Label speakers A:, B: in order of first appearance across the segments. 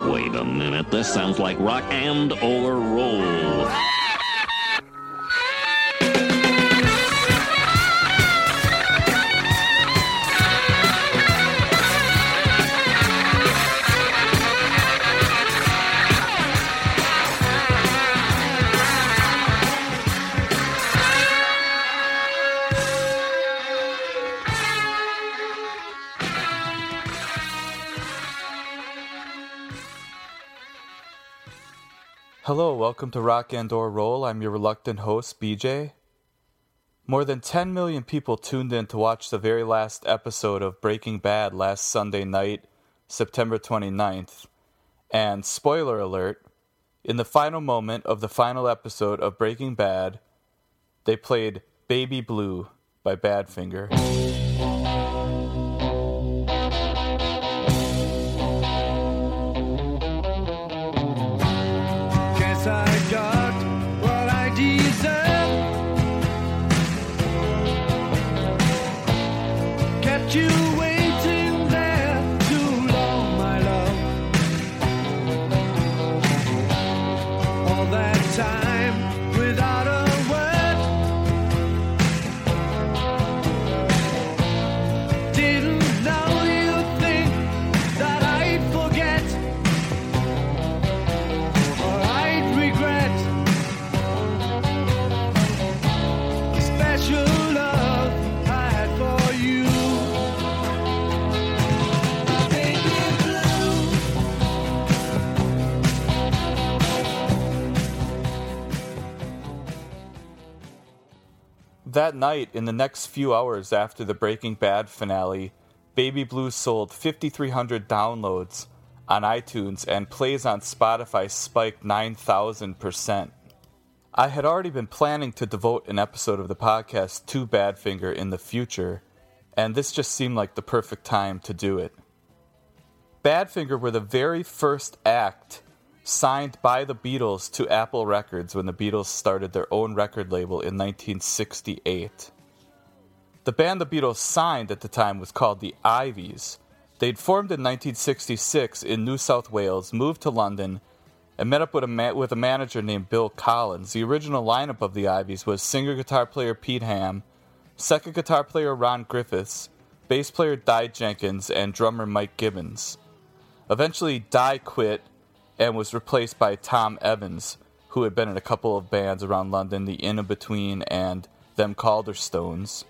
A: Wait a minute, this sounds like rock and or roll.
B: Hello, welcome to Rock and or Roll. I'm your reluctant host, BJ. More than 10 million people tuned in to watch the very last episode of Breaking Bad last Sunday night, September 29th. And spoiler alert, in the final moment of the final episode of Breaking Bad, they played Baby Blue by Badfinger.
C: That
B: night, in the next few hours after the Breaking Bad finale, Baby Blue sold 5,300 downloads on iTunes and plays on Spotify spiked 9,000%. I had already been planning to devote an episode of the podcast to Badfinger in the future, and this just seemed like the perfect time to do it. Badfinger were the very first act signed by the Beatles to Apple Records when the Beatles started their own record label in 1968. The band the Beatles signed at the time was called the Iveys. They'd formed in 1966 in New South Wales, moved to London, and met up with a, ma- with a manager named Bill Collins. The original lineup of the Iveys was singer guitar player Pete Ham, second guitar player Ron Griffiths, bass player Dai Jenkins, and drummer Mike Gibbins. Eventually, Dai quit and was replaced by Tom Evans, who had been in a couple of bands around London, the In Between and Them Calderstones.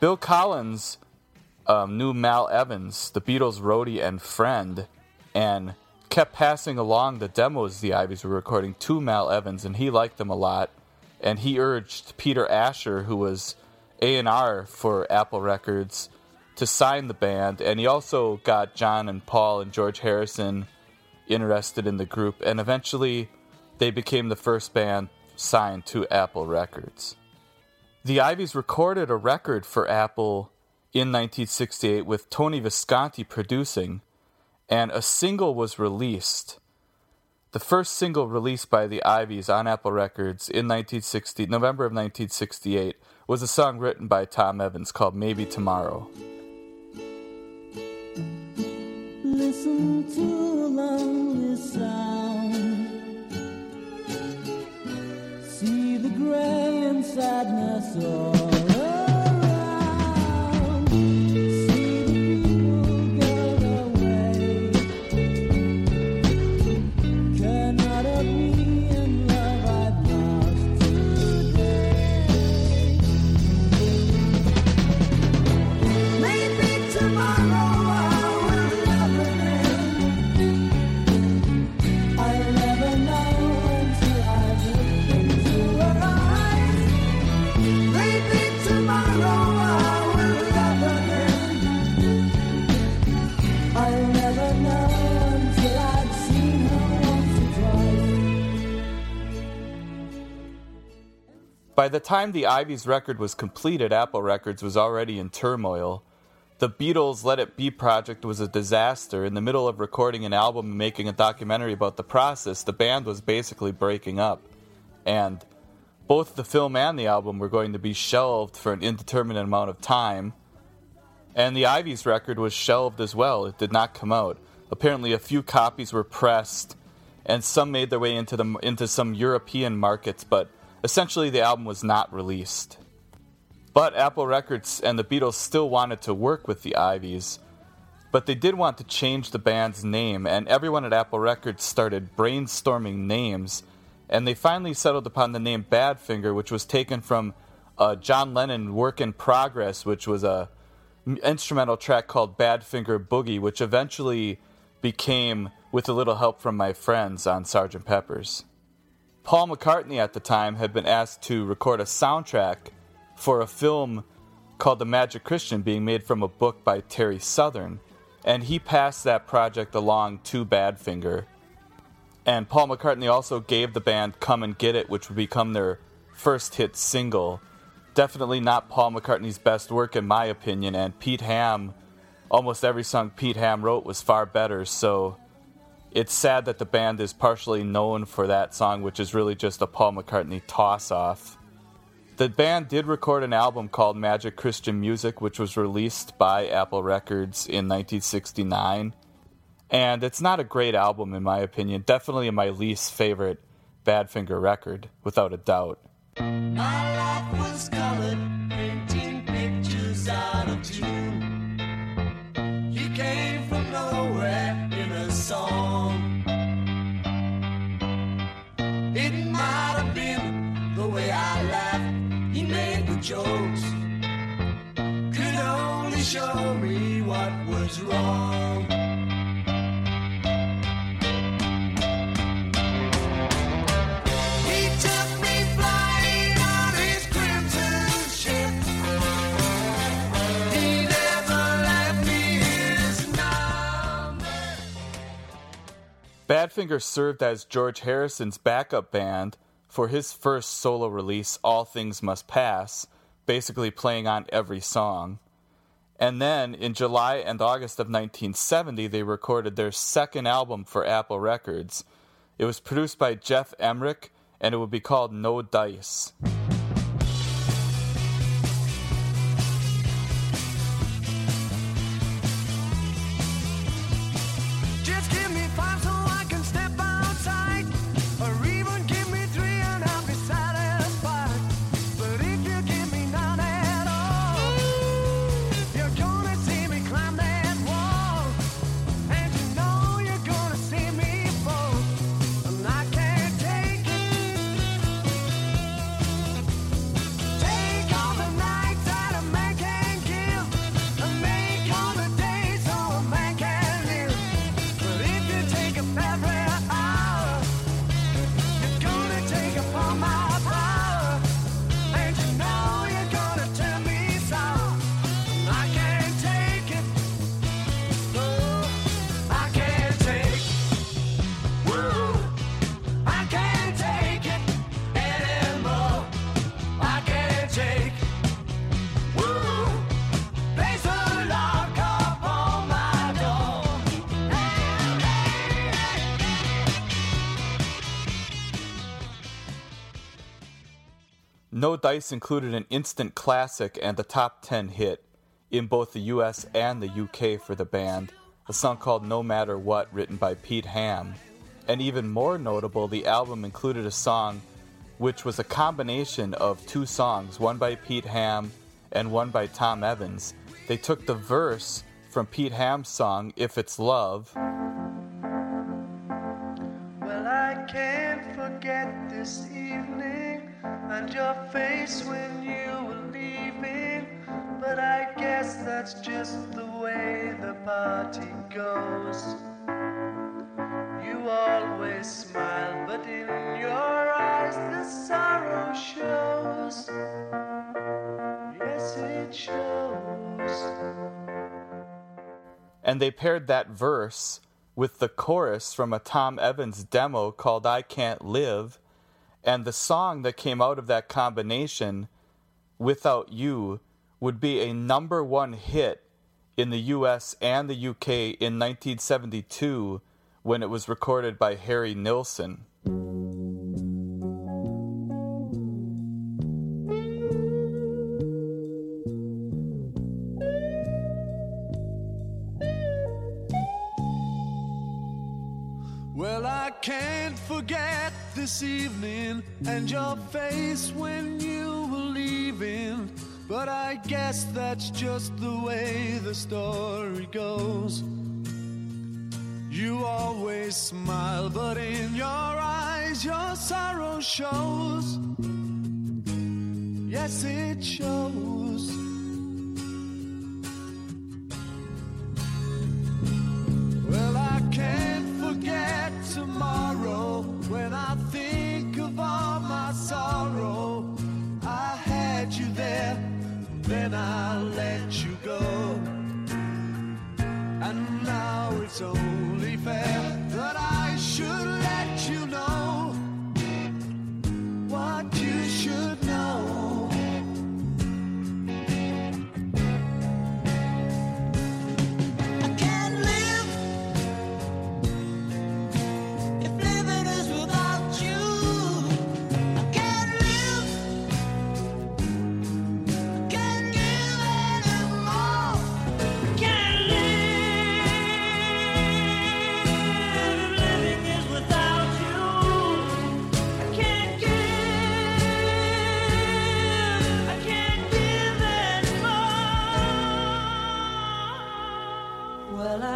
B: Bill Collins um, knew Mal Evans, the Beatles' roadie and friend, and kept passing along the demos the Iveys were recording to Mal Evans, and he liked them a lot. And he urged Peter Asher, who was A&R for Apple Records, to sign the band. And he also got John and Paul and George Harrison interested in the group, and eventually they became the first band signed to Apple Records. The Iveys recorded a record for Apple in 1968 with Tony Visconti producing, and a single was released. The first single released by the Iveys on Apple Records in 1960, November of 1968, was a song written by Tom Evans called Maybe Tomorrow.
C: Listen to a lonely sound. See the gray and sadness all
B: By the time the Iveys' record was completed, Apple Records was already in turmoil. The Beatles' Let It Be project was a disaster. In the middle of recording an album and making a documentary about the process, the band was basically breaking up. And both the film and the album were going to be shelved for an indeterminate amount of time. And the Iveys' record was shelved as well. It did not come out. Apparently, a few copies were pressed, and some made their way into the into some European markets, but essentially the album was not released. But Apple Records and the Beatles still wanted to work with the Iveys, but they did want to change the band's name, and everyone at Apple Records started brainstorming names, and they finally settled upon the name Badfinger, which was taken from uh, John Lennon Work in Progress, which was a instrumental track called Badfinger Boogie, which eventually became With a Little Help from My Friends on Sgt. Pepper's. Paul McCartney at the time had been asked to record a soundtrack for a film called The Magic Christian being made from a book by Terry Southern, and he passed that project along to Badfinger. And Paul McCartney also gave the band Come and Get It, which would become their first hit single. Definitely not Paul McCartney's best work, in my opinion, and Pete Ham, almost every song Pete Ham wrote was far better, so it's sad that the band is partially known for that song, which is really just a Paul McCartney toss off. The band did record an album called Magic Christian Music, which was released by Apple Records in 1969. And it's not a great album, in my opinion. Definitely my least favorite Badfinger record, without a doubt.
C: My life was colored, painting pictures out of. Jokes. Could only show me what was wrong.
B: Badfinger served as George Harrison's backup band for his first solo release, All Things Must Pass, basically playing on every song. And then in July and August of 1970, they recorded their second album for Apple Records. It was produced by Geoff Emerick, and it would be called No Dice. No Dice included an instant classic and a top 10 hit in both the US and the UK for the band, a song called No Matter What, written by Pete Ham. And even more notable, the album included a song which was a combination of two songs, one by Pete Ham and one by Tom Evans. They took the verse from Pete Ham's song, If It's Love,
C: Well, And your face when you were leaving. But I guess that's just the way the party goes. You always smile, but in your eyes the sorrow shows. Yes, it shows.
B: and they paired that verse with the chorus from a Tom Evans demo called I Can't Live. And the song that came out of that combination, Without You, would be a number one hit in the US and the UK in 1972 when it was recorded by Harry Nilsson.
C: Can't forget this evening and your face when you were leaving. But I guess that's just the way the story goes. You always smile, but in your eyes your sorrow shows. Yes, it shows. Well, I can't forget tomorrow when I think of all my sorrow. I had you there, then I let you go. And now it's only fair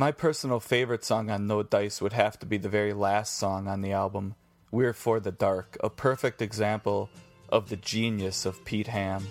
B: My personal favorite song on No Dice would have to be the very last song on the album, We're for the Dark, a perfect example of the genius of Pete Ham.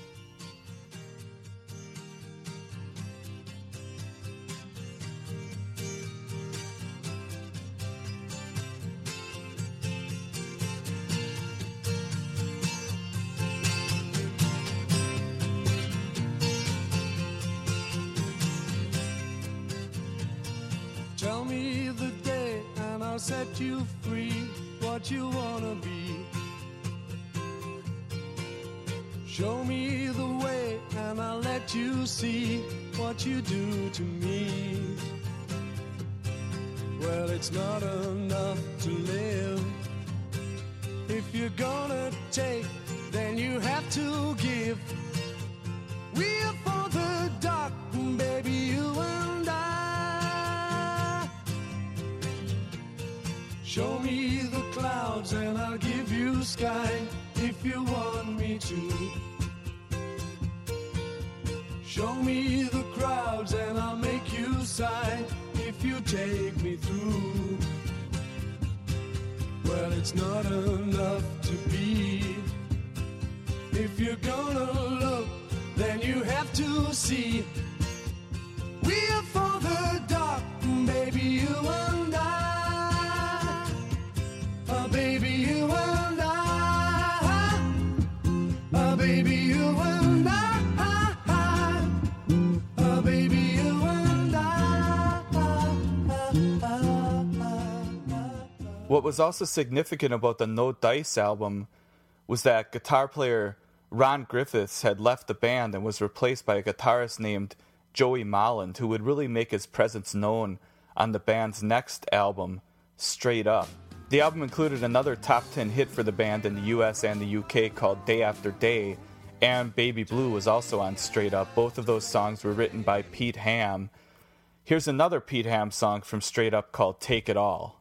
B: Was also significant about the No Dice album was that guitar player Ron Griffiths had left the band and was replaced by a guitarist named Joey Molland, who would really make his presence known on the band's next album, Straight Up. The album included another top 10 hit for the band in the US and the UK called Day After Day, and Baby Blue was also on Straight Up. Both of those songs were written by Pete Ham. Here's another Pete Ham song from Straight Up called Take It All.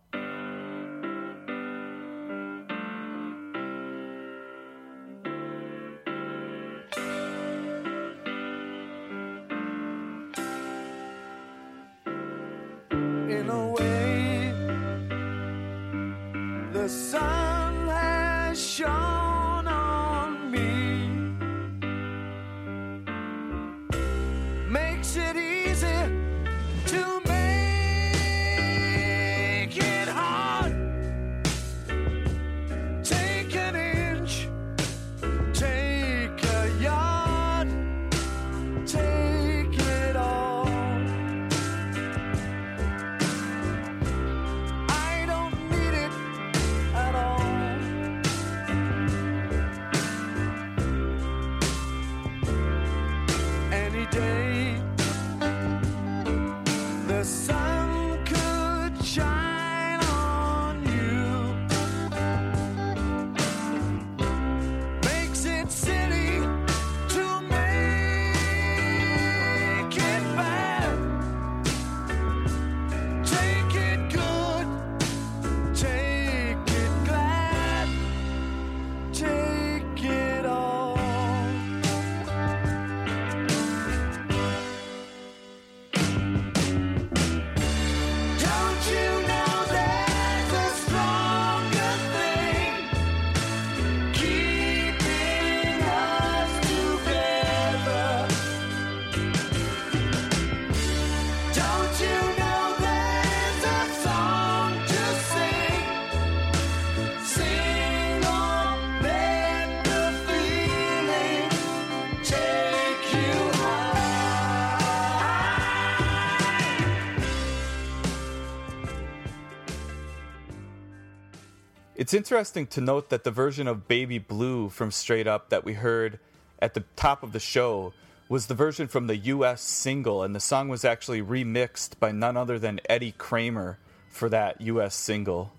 B: It's interesting to note that the version of Baby Blue from Straight Up that we heard at the top of the show was the version from the US single, and the song was actually remixed by none other than Eddie Kramer for that US single.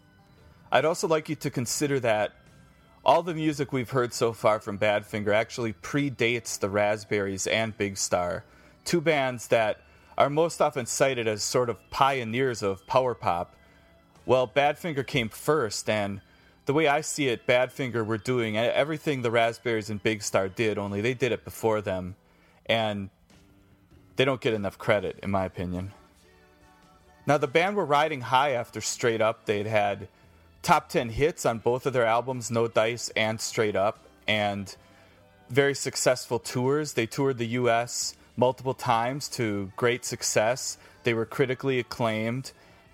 B: I'd also like you to consider that all the music we've heard so far from Badfinger actually predates the Raspberries and Big Star, two bands that are most often cited as sort of pioneers of power pop. Well, Badfinger came first, and the way I see it, Badfinger were doing everything the Raspberries and Big Star did, only they did it before them, and they don't get enough credit, in my opinion. Now, the band were riding high after Straight Up. They'd had top 10 hits on both of their albums, No Dice and Straight Up, and very successful tours. They toured the US multiple times to great success. They were critically acclaimed,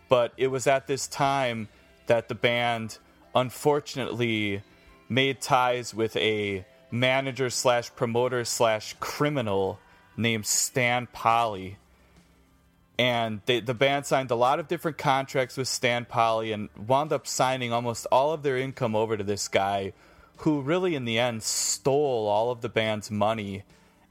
B: but it was at this time that the band unfortunately made ties with a manager slash promoter slash criminal named Stan Polley. And they, the band signed a lot of different contracts with Stan Polley and wound up signing almost all of their income over to this guy who really, in the end, stole all of the band's money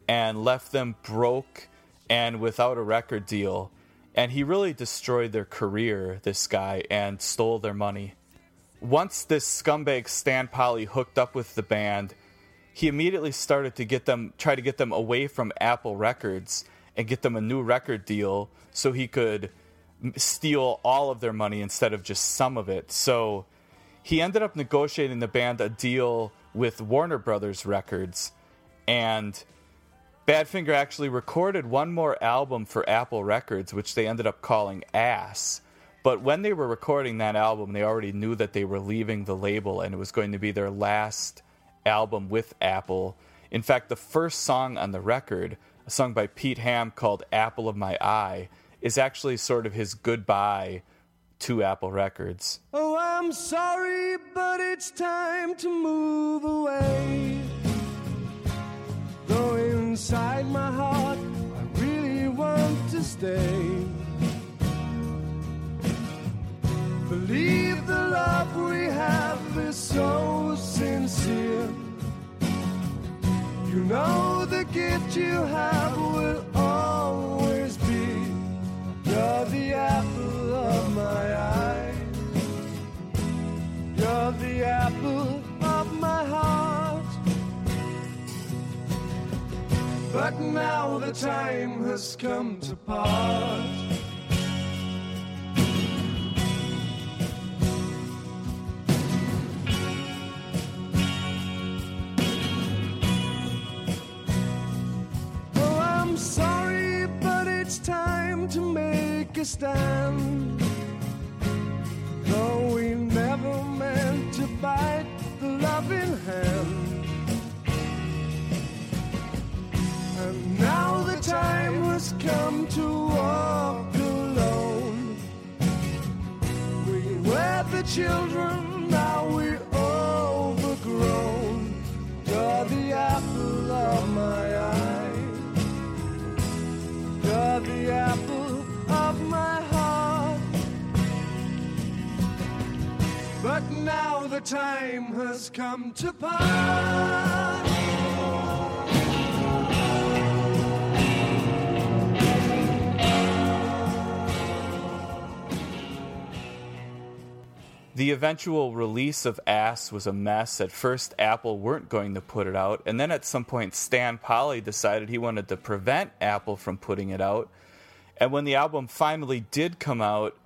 B: and left them broke and without a record deal. And he really destroyed their career, this guy, and stole their money. Once this scumbag Stan Polley hooked up with the band, he immediately started to get them try to get them away from Apple Records and get them a new record deal so he could steal all of their money instead of just some of it. So he ended up negotiating the band a deal with Warner Brothers Records and Badfinger actually recorded one more album for Apple Records which they ended up calling Ass. But when they were recording that album, they already knew that they were leaving the label and it was going to be their last album with Apple. In fact, the first song on the record, a song by Pete Ham called Apple of My Eye, is actually sort of his goodbye to Apple Records.
C: Oh, I'm sorry, but it's time to move away. Though inside my heart, I really want to stay. Believe the love we have is so sincere. You know the gift you have will always be. You're the apple of my eye. You're the apple of my heart. But now the time has come to part. Sorry, but it's time to make a stand. Though we never meant to bite the loving hand. And now the time has come to walk alone. We were the children, now we're The apple of my heart. But now the time has come to part.
B: The eventual release of Ass was a mess. At first, Apple weren't going to put it out, and then at some point, Stan Polley decided he wanted to prevent Apple from putting it out. And when the album finally did come out,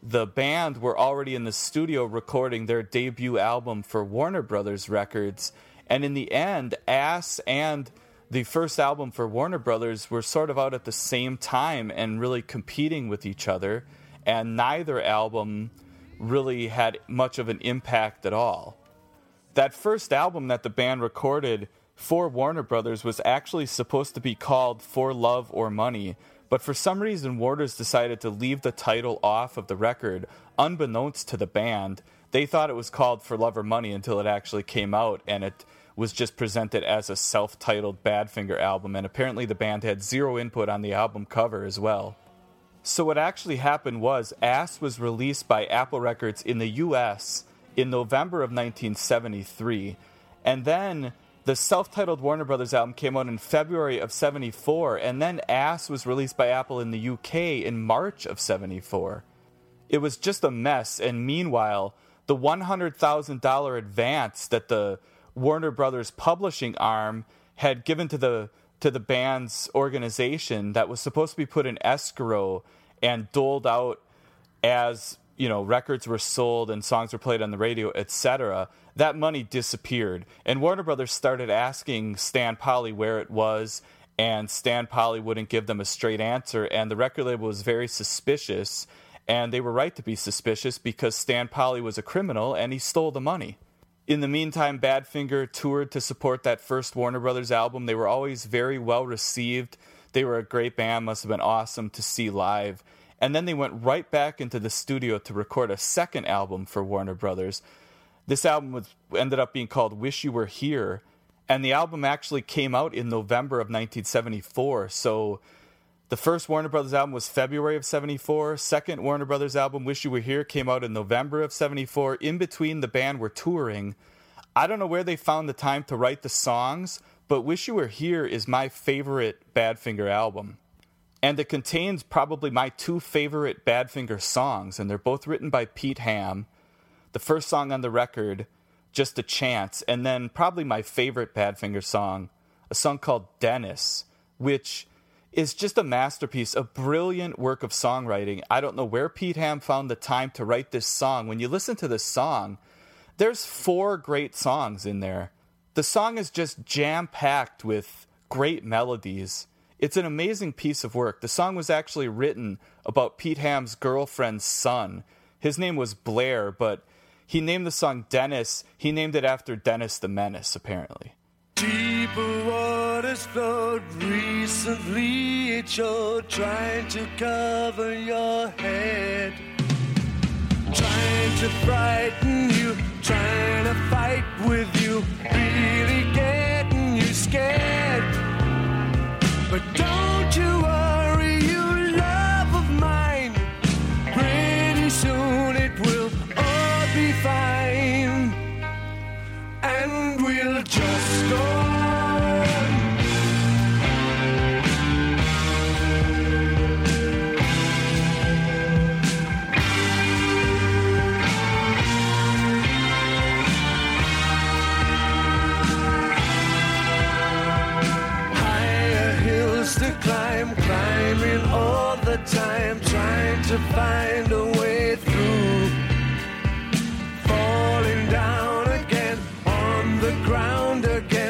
B: the band were already in the studio recording their debut album for Warner Brothers Records. And in the end, Ass and the first album for Warner Brothers were sort of out at the same time and really competing with each other. And neither album really had much of an impact at all. That first album that the band recorded for Warner Brothers was actually supposed to be called For Love or Money, but for some reason Warner's decided to leave the title off of the record, unbeknownst to the band. They thought it was called For Love or Money until it actually came out, and it was just presented as a self titled Badfinger album, and apparently the band had zero input on the album cover as well. So what actually happened was Ass was released by Apple Records in the US in November of 1973 and then the self-titled Warner Brothers album came out in February of 74 and then Ass was released by Apple in the UK in March of 74. It was just a mess. And meanwhile the $100,000 advance that the Warner Brothers publishing arm had given to the to the band's organization that was supposed to be put in escrow and doled out as you know records were sold and songs were played on the radio etc that money disappeared. And warner brothers started asking Stan Polley where it was and Stan Polley wouldn't give them a straight answer and the record label was very suspicious and they were right to be suspicious because Stan Polley was a criminal and he stole the money in the meantime, Badfinger toured to support that first Warner Brothers album. They were always very well received. They were a great band, must have been awesome to see live. And then they went right back into the studio to record a second album for Warner Brothers. This album was, ended up being called Wish You Were Here. And the album actually came out in November of 1974. So the first Warner Brothers album was February of 74. Second Warner Brothers album, Wish You Were Here, came out in November of 74. In between, the band were touring. I don't know where they found the time to write the songs, but Wish You Were Here is my favorite Badfinger album. And it contains probably my two favorite Badfinger songs, and they're both written by Pete Ham. The first song on the record, Just a Chance, and then probably my favorite Badfinger song, a song called Dennis, which is just a masterpiece, a brilliant work of songwriting. I don't know where Pete Ham found the time to write this song. When you listen to this song, there's four great songs in there. The song is just jam packed with great melodies. It's an amazing piece of work. The song was actually written about Pete Ham's girlfriend's son. His name was Blair, but he named the song Dennis. He named it after Dennis the Menace, apparently.
C: Deeper waters flowed recently. It's your trying to cover your head. Trying to frighten you, trying to fight with you, really getting you scared. But don't the time trying to find a way through. Falling down again, on the ground again.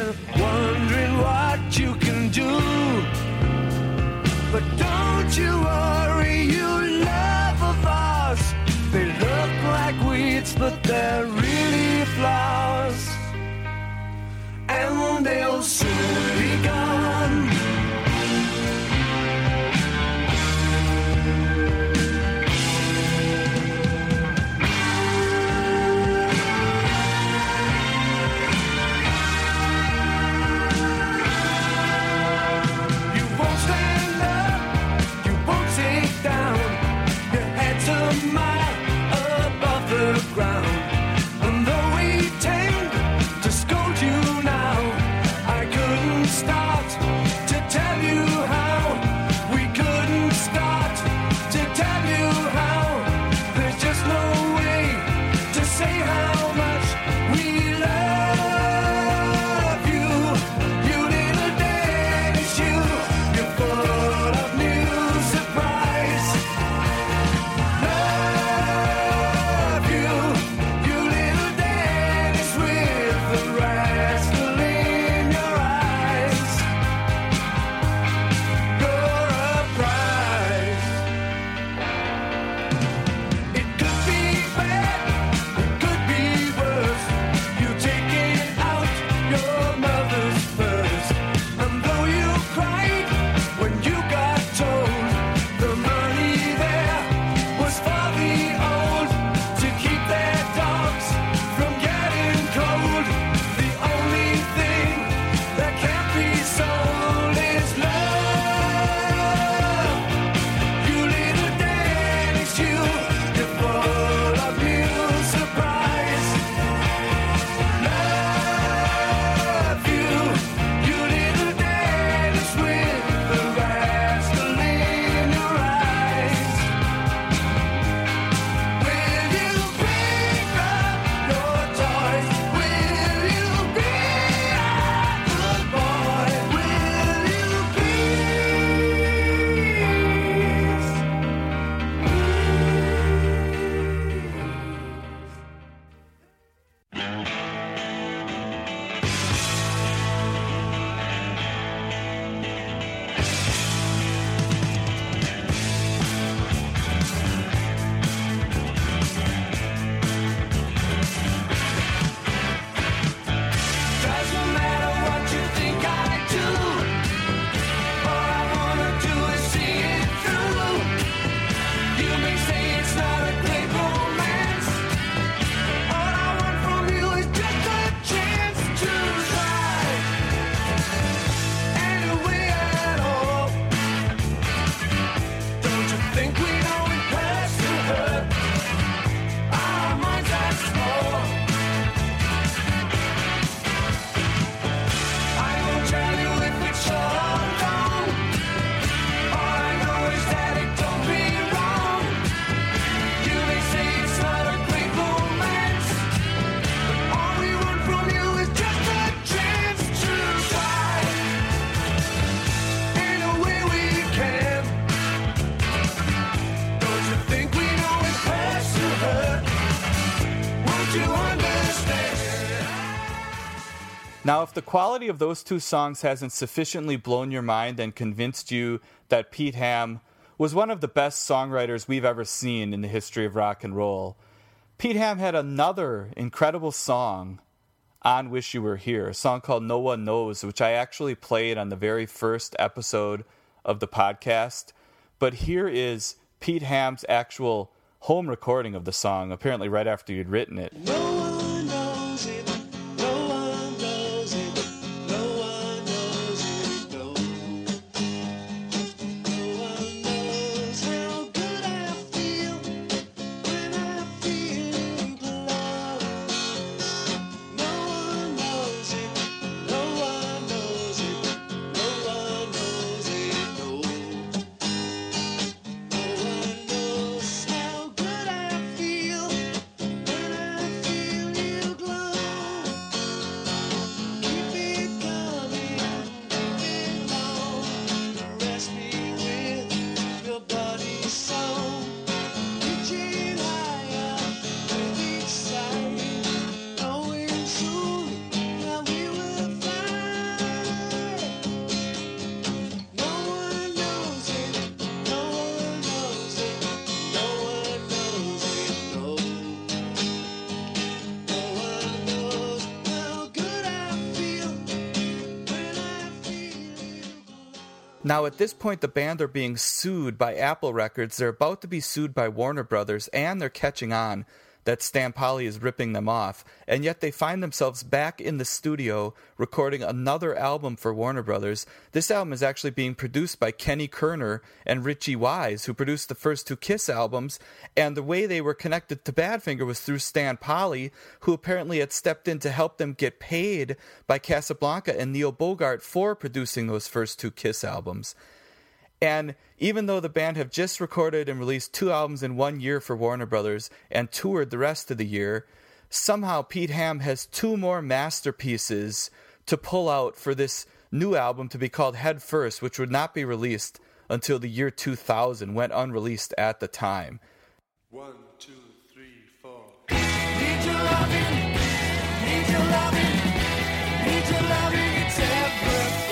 C: if
B: the quality of those two songs hasn't sufficiently blown your mind and convinced you that Pete Ham was one of the best songwriters we've ever seen in the history of rock and roll, Pete Ham had another incredible song on Wish You Were Here, a song called No One Knows, which I actually played on the very first episode of the podcast. But here is Pete Ham's actual home recording of the song, apparently right after you'd written it.
C: No.
B: Now, at this point, the band are being sued by Apple Records. They're about to be sued by Warner Brothers, and they're catching on that Stan Polley is ripping them off. And yet they find themselves back in the studio recording another album for Warner Brothers. This album is actually being produced by Kenny Kerner and Richie Wise, who produced the first two Kiss albums. And the way they were connected to Badfinger was through Stan Polley, who apparently had stepped in to help them get paid by Casablanca and Neil Bogart for producing those first two Kiss albums. And even though the band have just recorded and released two albums in one year for Warner Brothers and toured the rest of the year, somehow Pete Ham has two more masterpieces to pull out for this new album to be called Head First, which would not be released until the year 2000, went unreleased at the time.
C: One, two, three, four. Need your loving, need your loving, need your loving, it's everything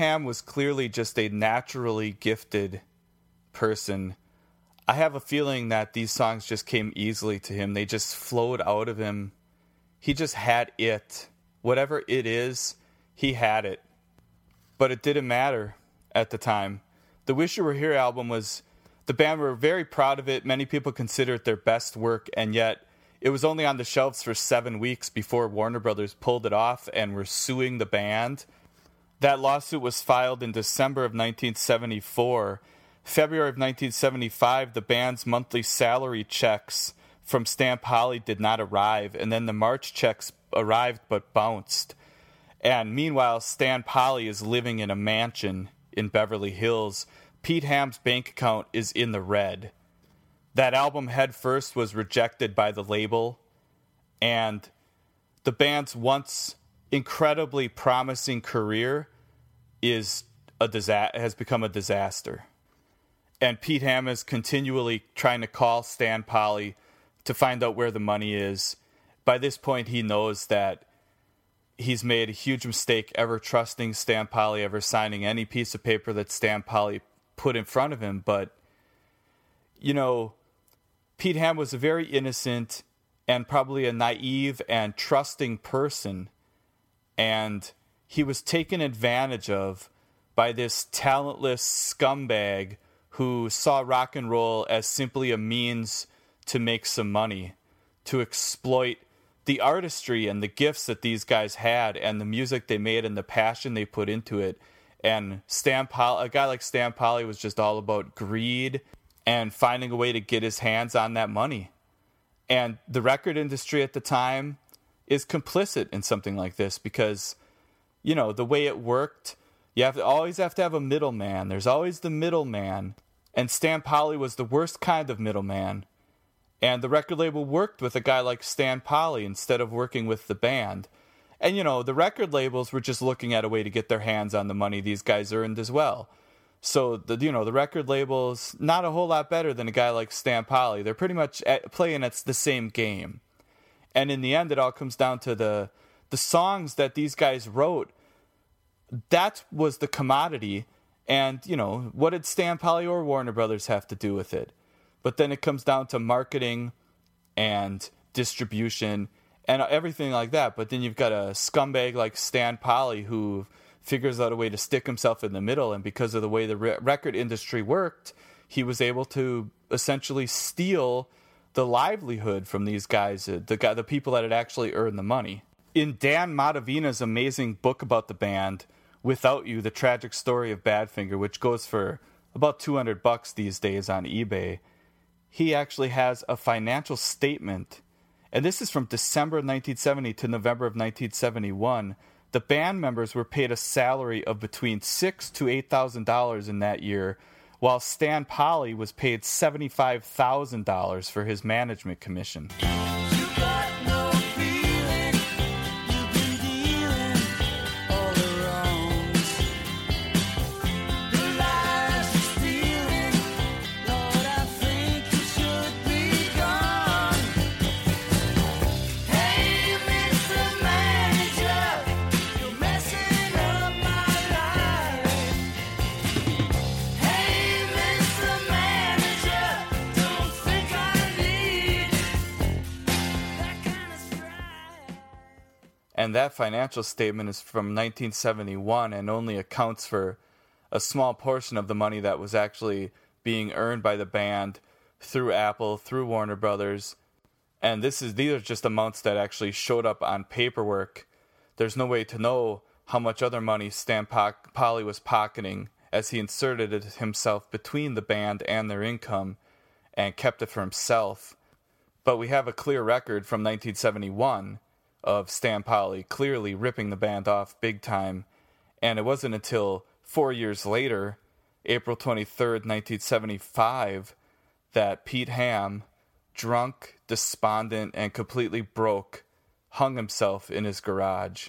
B: Ham was clearly just a naturally gifted person. I have a feeling that these songs just came easily to him. They just flowed out of him. He just had it. Whatever it is, he had it. But it didn't matter at the time. The Wish You Were Here album was, the band were very proud of it. Many people consider it their best work, and yet it was only on the shelves for seven weeks before Warner Brothers pulled it off and were suing the band. That lawsuit was filed in December of 1974. February of 1975, the band's monthly salary checks from Stan Polley did not arrive, and then the March checks arrived but bounced. And meanwhile, Stan Polley is living in a mansion in Beverly Hills. Pete Ham's bank account is in the red. That album, Head First, was rejected by the label, and the band's once incredibly promising career is a disaster has become a disaster. And Pete Ham is continually trying to call Stan Polley to find out where the money is. By this point, he knows that he's made a huge mistake ever trusting Stan Polley, ever signing any piece of paper that Stan Polley put in front of him. But, you know, Pete Ham was a very innocent and probably a naive and trusting person. And he was taken advantage of by this talentless scumbag who saw rock and roll as simply a means to make some money, to exploit the artistry and the gifts that these guys had and the music they made and the passion they put into it. And Stan Polley, a guy like Stan Polley was just all about greed and finding a way to get his hands on that money. And the record industry at the time is complicit in something like this because, you know, the way it worked, you have to always have to have a middleman. There's always the middleman. And Stan Polley was the worst kind of middleman. And the record label worked with a guy like Stan Polley instead of working with the band. And you know, the record labels were just looking at a way to get their hands on the money these guys earned as well. So the you know the record labels not a whole lot better than a guy like Stan Polley. They're pretty much at, playing at the same game. And in the end, it all comes down to the the songs that these guys wrote. That was the commodity, and you know what did Stan Polley or Warner Brothers have to do with it? But then it comes down to marketing and distribution and everything like that. But then you've got a scumbag like Stan Polley who figures out a way to stick himself in the middle. And because of the way the re- record industry worked, he was able to essentially steal the livelihood from these guys, uh, the guy, the people that had actually earned the money. In Dan Matovina's amazing book about the band, Without You: The Tragic Story of Badfinger, which goes for about 200 bucks these days on eBay, he actually has a financial statement. And this is from December of 1970 to November of 1971. The band members were paid a salary of between six to eight thousand dollars in that year, while Stan Polley was paid seventy-five thousand dollars for his management commission. And that financial statement is from 1971 and only accounts for a small portion of the money that was actually being earned by the band through Apple, through Warner Brothers. And this is these are just amounts that actually showed up on paperwork. There's no way to know how much other money Stan Po- Polley was pocketing as he inserted it himself between the band and their income and kept it for himself. But we have a clear record from 1971 of Stan Polley clearly ripping the band off big time. And it wasn't until four years later, April 23rd, 1975, that Pete Ham, drunk, despondent, and completely broke, hung himself in his garage.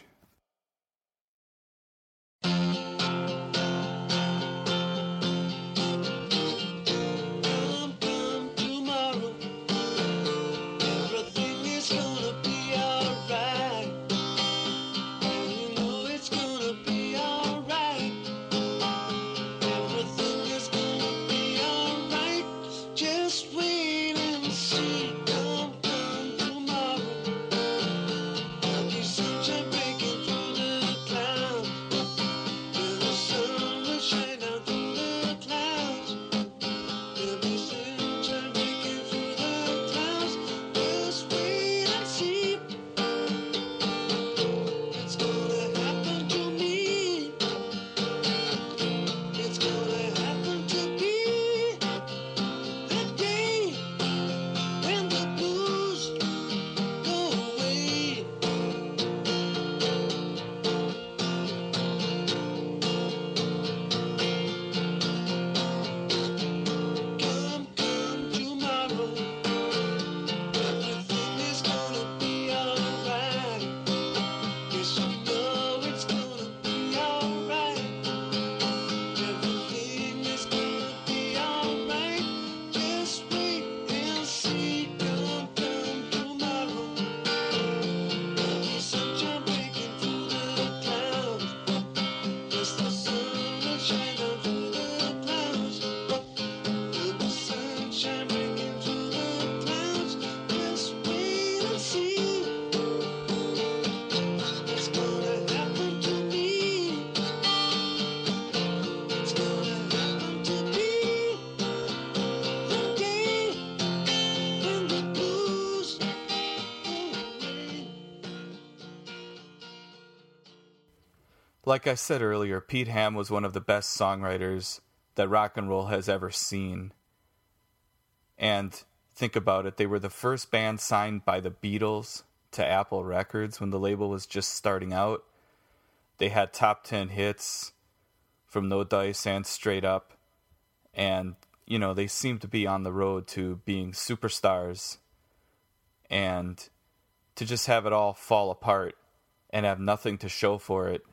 B: Like I said earlier, Pete Ham was one of the best songwriters that rock and roll has ever seen. And think about it, they were the first band signed by the Beatles to Apple Records when the label was just starting out. They had top 10 hits from No Dice and Straight Up. And, you know, they seemed to be on the road to being superstars. And to just have it all fall apart and have nothing to show for it.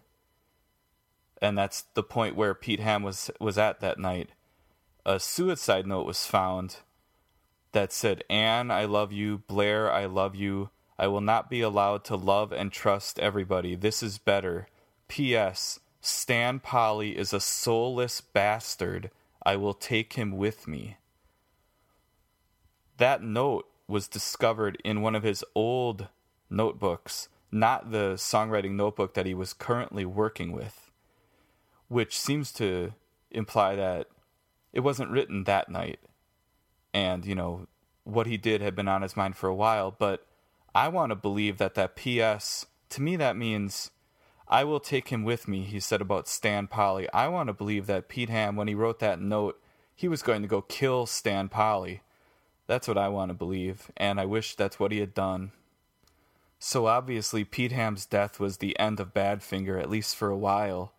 B: And that's the point where Pete Ham was was at that night. A suicide note was found that said, Anne, I love you. Blair, I love you. I will not be allowed to love and trust everybody. This is better. P.S. Stan Polley is a soulless bastard. I will take him with me. That note was discovered in one of his old notebooks, not the songwriting notebook that he was currently working with, which seems to imply that it wasn't written that night. And, you know, what he did had been on his mind for a while, but I want to believe that that PS, to me, that means I will take him with me, he said about Stan Polley. I want to believe that Pete Ham, when he wrote that note, he was going to go kill Stan Polley. That's what I want to believe, and I wish that's what he had done. So obviously, Pete Ham's death was the end of Badfinger, at least for a while.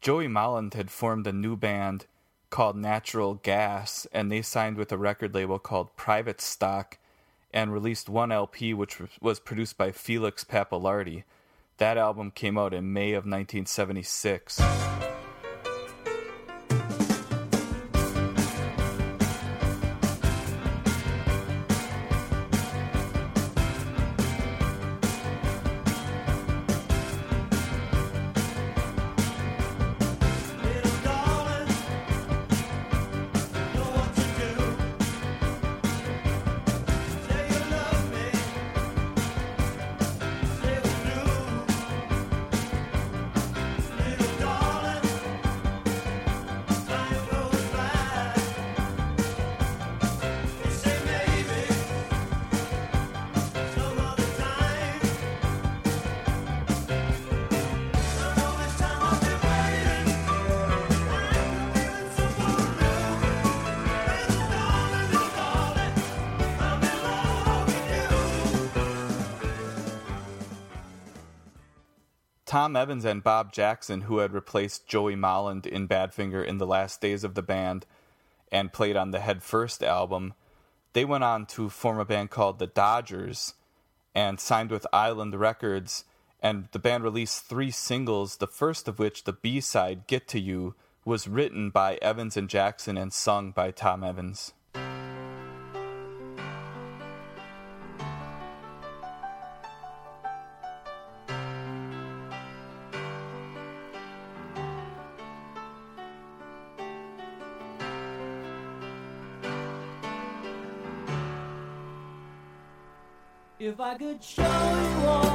B: Joey Molland had formed a new band called Natural Gas, and they signed with a record label called Private Stock and released one LP, which was produced by Felix Pappalardi. That album came out in May of 1976. Tom Evans and Bob Jackson, who had replaced Joey Molland in Badfinger in the last days of the band and played on the Head First album, they went on to form a band called the Dodgers and signed with Island Records. And the band released three singles, the first of which, the B side, Get to You, was written by Evans and Jackson and sung by Tom Evans.
D: If I could show you all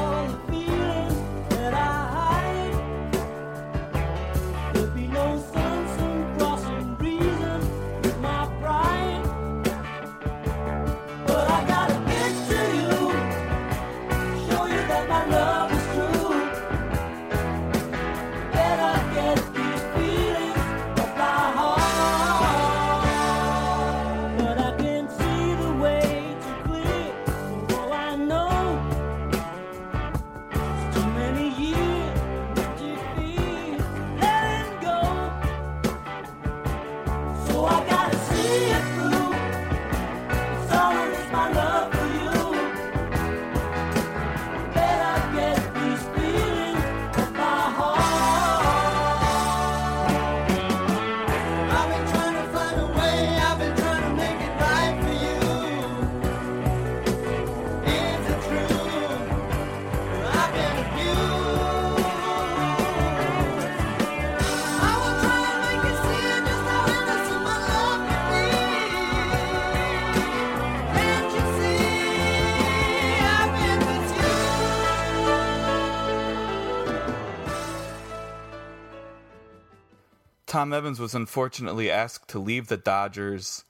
B: Tom Evans was unfortunately asked to leave the Dodgers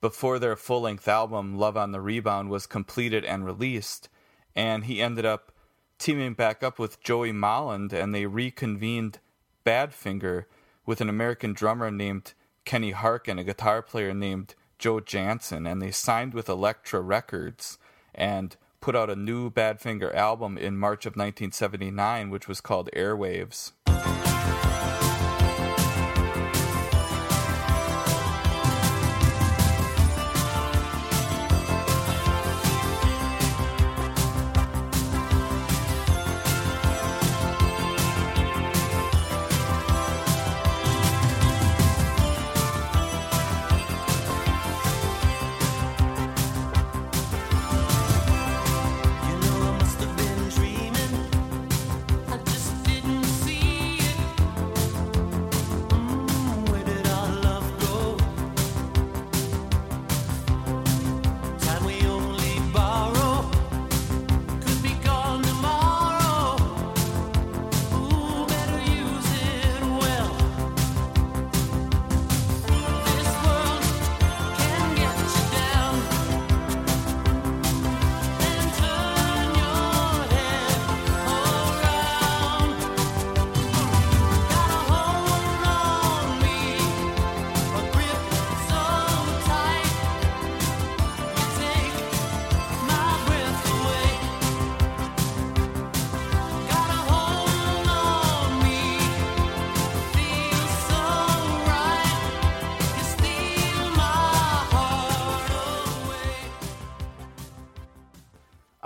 B: before their full length album, Love on the Rebound, was completed and released, and he ended up teaming back up with Joey Molland, and they reconvened Badfinger with an American drummer named Kenny Harck and a guitar player named Joe Jansen, and they signed with Elektra Records and put out a new Badfinger album in March of 1979, which was called Airwaves.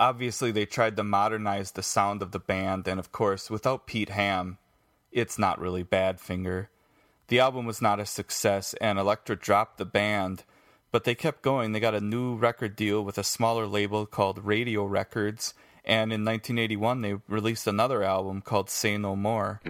B: Obviously, they tried to modernize the sound of the band, and of course, without Pete Ham, it's not really Badfinger. The album was not a success, and Elektra dropped the band, but they kept going. They got a new record deal with a smaller label called Radio Records, and in 1981, they released another album called Say No More.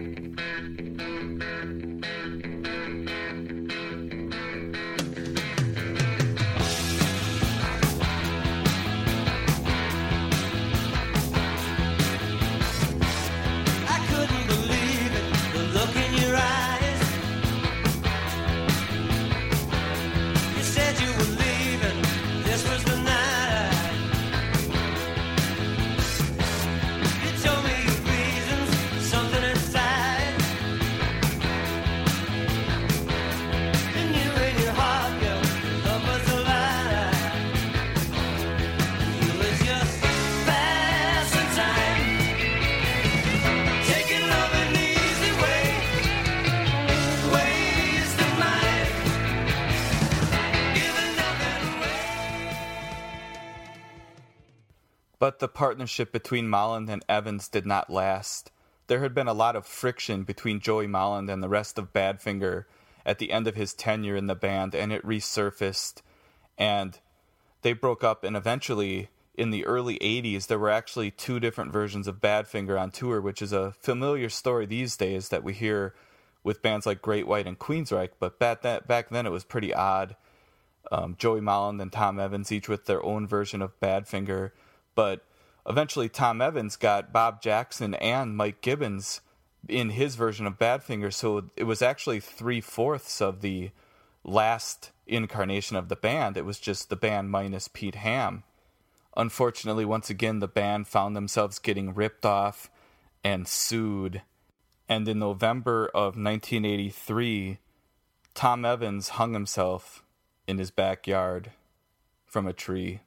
B: But the partnership between Molland and Evans did not last. There had been a lot of friction between Joey Molland and the rest of Badfinger at the end of his tenure in the band, and it resurfaced. And they broke up, and eventually, in the early 80s, there were actually two different versions of Badfinger on tour, which is a familiar story these days that we hear with bands like Great White and Queensryche. But back, then, it was pretty odd um, Joey Molland and Tom Evans, each with their own version of Badfinger. But eventually, Tom Evans got Bob Jackson and Mike Gibbins in his version of Badfinger. So it was actually three fourths of the last incarnation of the band. It was just the band minus Pete Ham. Unfortunately, once again, the band found themselves getting ripped off and sued. And in November of 1983, Tom Evans hung himself in his backyard from a tree.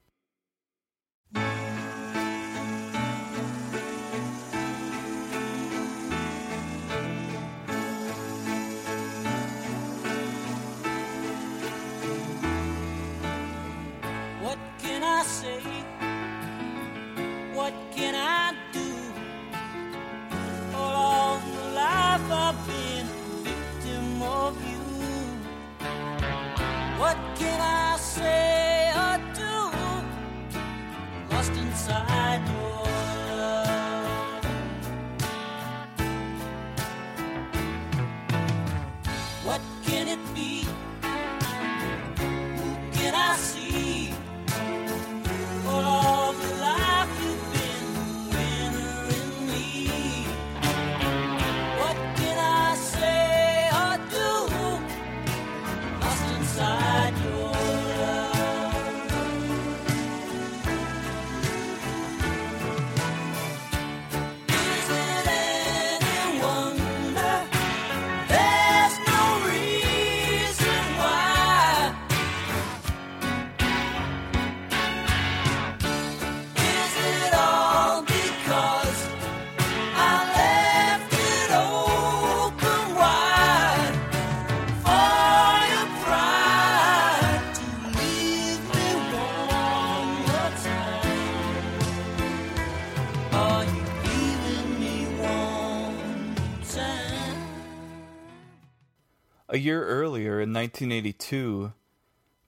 C: A
D: year earlier, in 1982,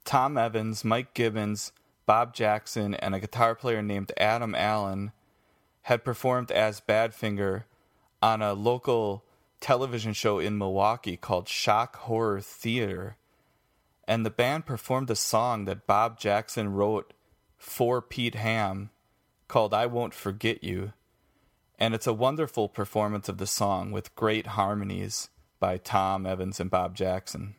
D: Tom Evans, Mike Gibbins, Bob Jackson, and a guitar player named Adam Allen had performed as Badfinger on a local television show in Milwaukee called Shock Horror Theater. And the band performed a song that Bob Jackson wrote for Pete Ham called I Won't Forget You. And it's a wonderful performance of the song with great harmonies by Tom Evans and Bob Jackson.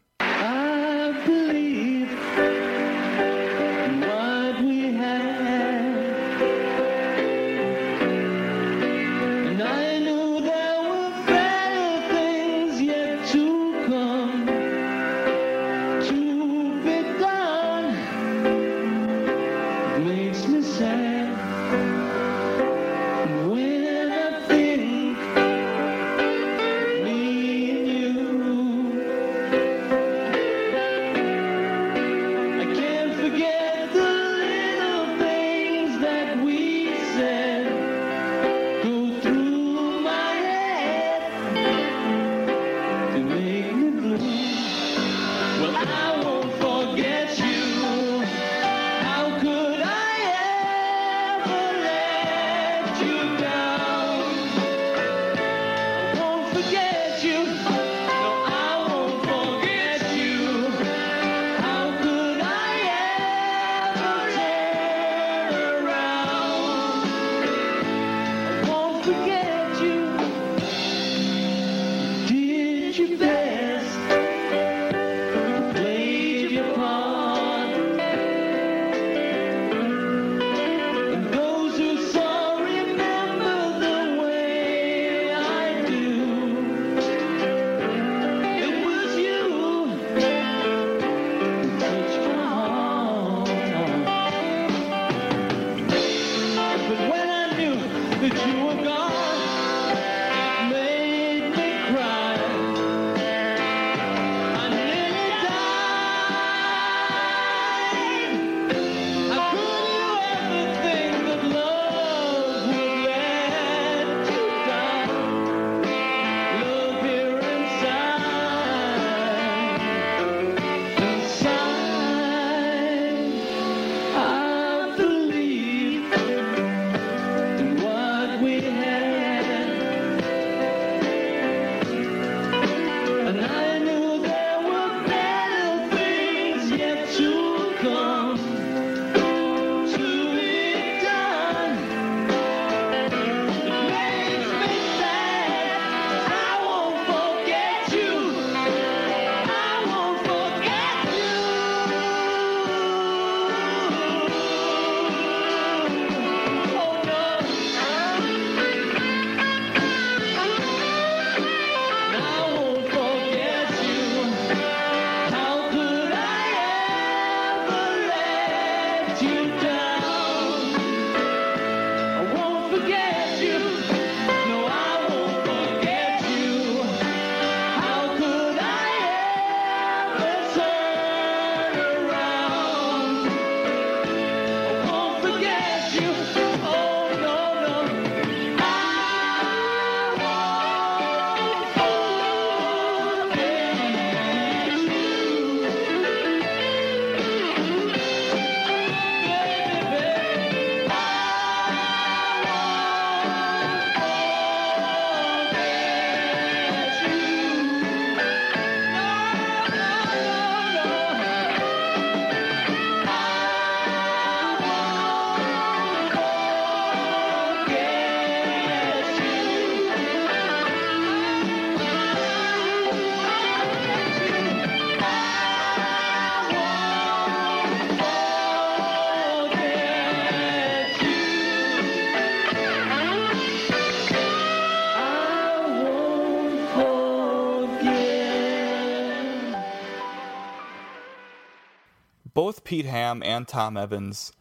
D: Both Pete Ham and Tom Evans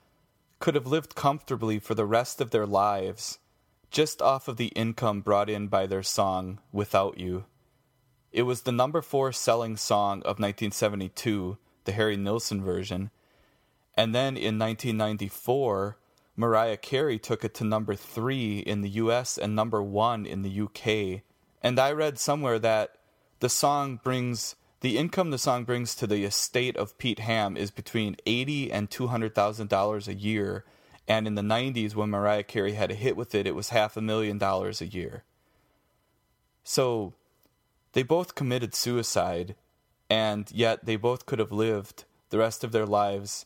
D: could have lived comfortably for the rest of their lives just off of the income brought in by their song Without You. It was the number four selling song of 1972, the Harry Nilsson version. And then in 1994, Mariah Carey took it to number three in the US and number one in the UK. And I read somewhere that the song brings
B: The income the song brings to the estate of Pete Ham is between eighty and two hundred thousand dollars a year, and in the '90s, when Mariah Carey had a hit with it, it was half a million dollars a year. So, they both committed suicide, and yet they both could have lived the rest of their lives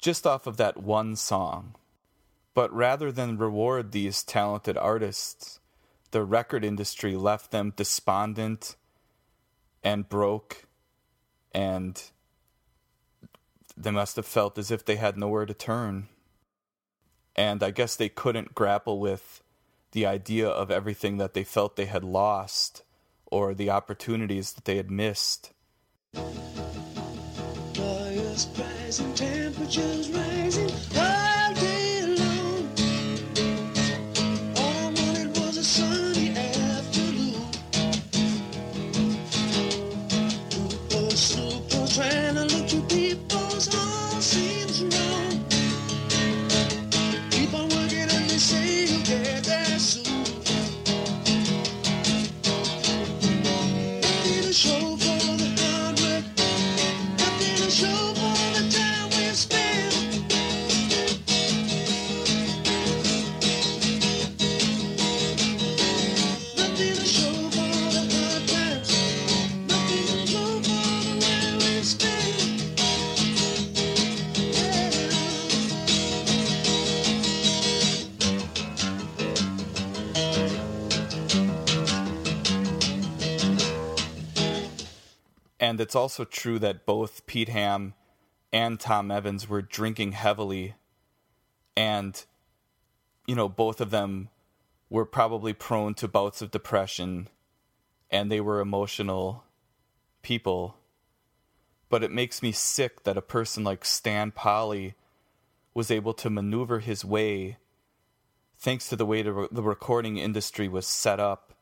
B: just off of that one song. But rather than reward these talented artists, the record industry left them despondent and broke, and they must have felt as if they had nowhere to turn. And I guess they couldn't grapple with the idea of everything that they felt they had lost or the opportunities that they had missed.
C: Fires And
B: it's also true that both Pete Ham and Tom Evans were drinking heavily. And, you know, both of them were probably prone to bouts of depression and they were emotional people. But it makes me sick that a person like Stan Polley was able to maneuver his way thanks to the way the, the recording industry was set up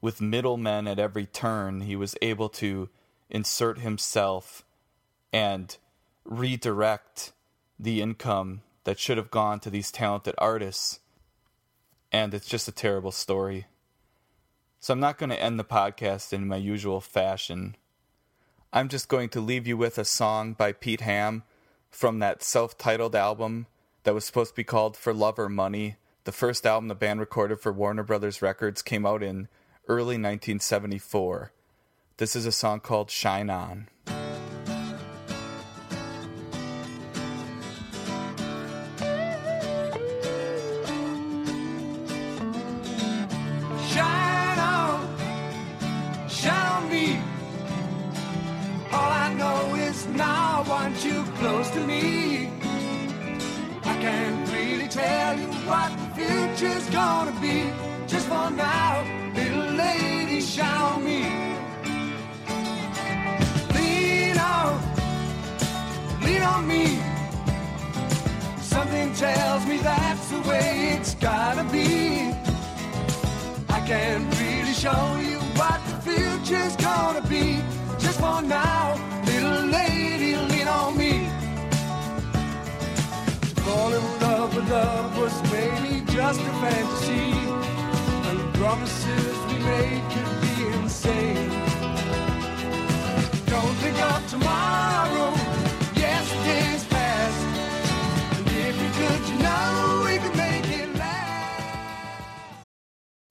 B: with middlemen at every turn, he was able to insert himself and redirect the income that should have gone to these talented artists. And it's just a terrible story. So I'm not going to end the podcast in my usual fashion. I'm just going to leave you with a song by Pete Ham from that self titled album that was supposed to be called For Love or Money. The first album the band recorded for Warner Brothers Records came out in early 1974. This is a song called Shine On.
C: Shine on, shine on me. All on me. Something tells me that's the way it's gotta be. I can't really show you what the future's gonna be. Just for now, little lady, lean on me. To fall in love with love was maybe just a fantasy. And the promises we made could be insane. Don't think of tomorrow,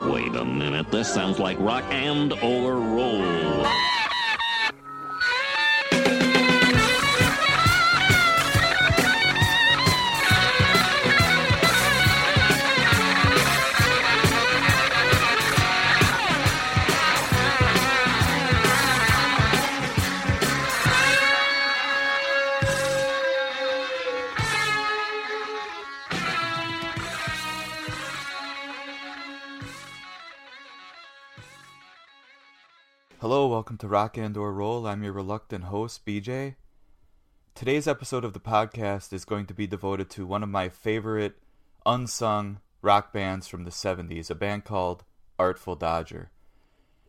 A: Wait a minute, this sounds like rock and or roll.
B: Welcome to Rock and or Roll. I'm your reluctant host, BJ. Today's episode of the podcast is going to be devoted to one of my favorite unsung rock bands from the 70s, a band called Artful Dodger.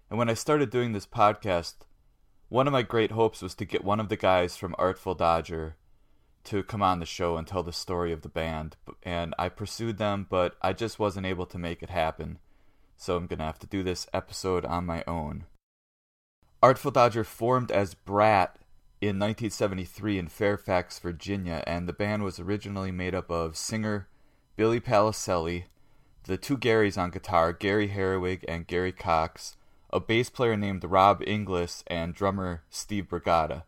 B: And when I started doing this podcast, one of my great hopes was to get one of the guys from Artful Dodger to come on the show and tell the story of the band. And I pursued them, but I just wasn't able to make it happen. So I'm going to have to do this episode on my own. Artful Dodger formed as Brat in 1973 in Fairfax, Virginia, and the band was originally made up of singer Billy Paliselli, the two Garys on guitar, Gary Herrewig and Gary Cox, a bass player named Rob Inglis, and drummer Steve Brigida.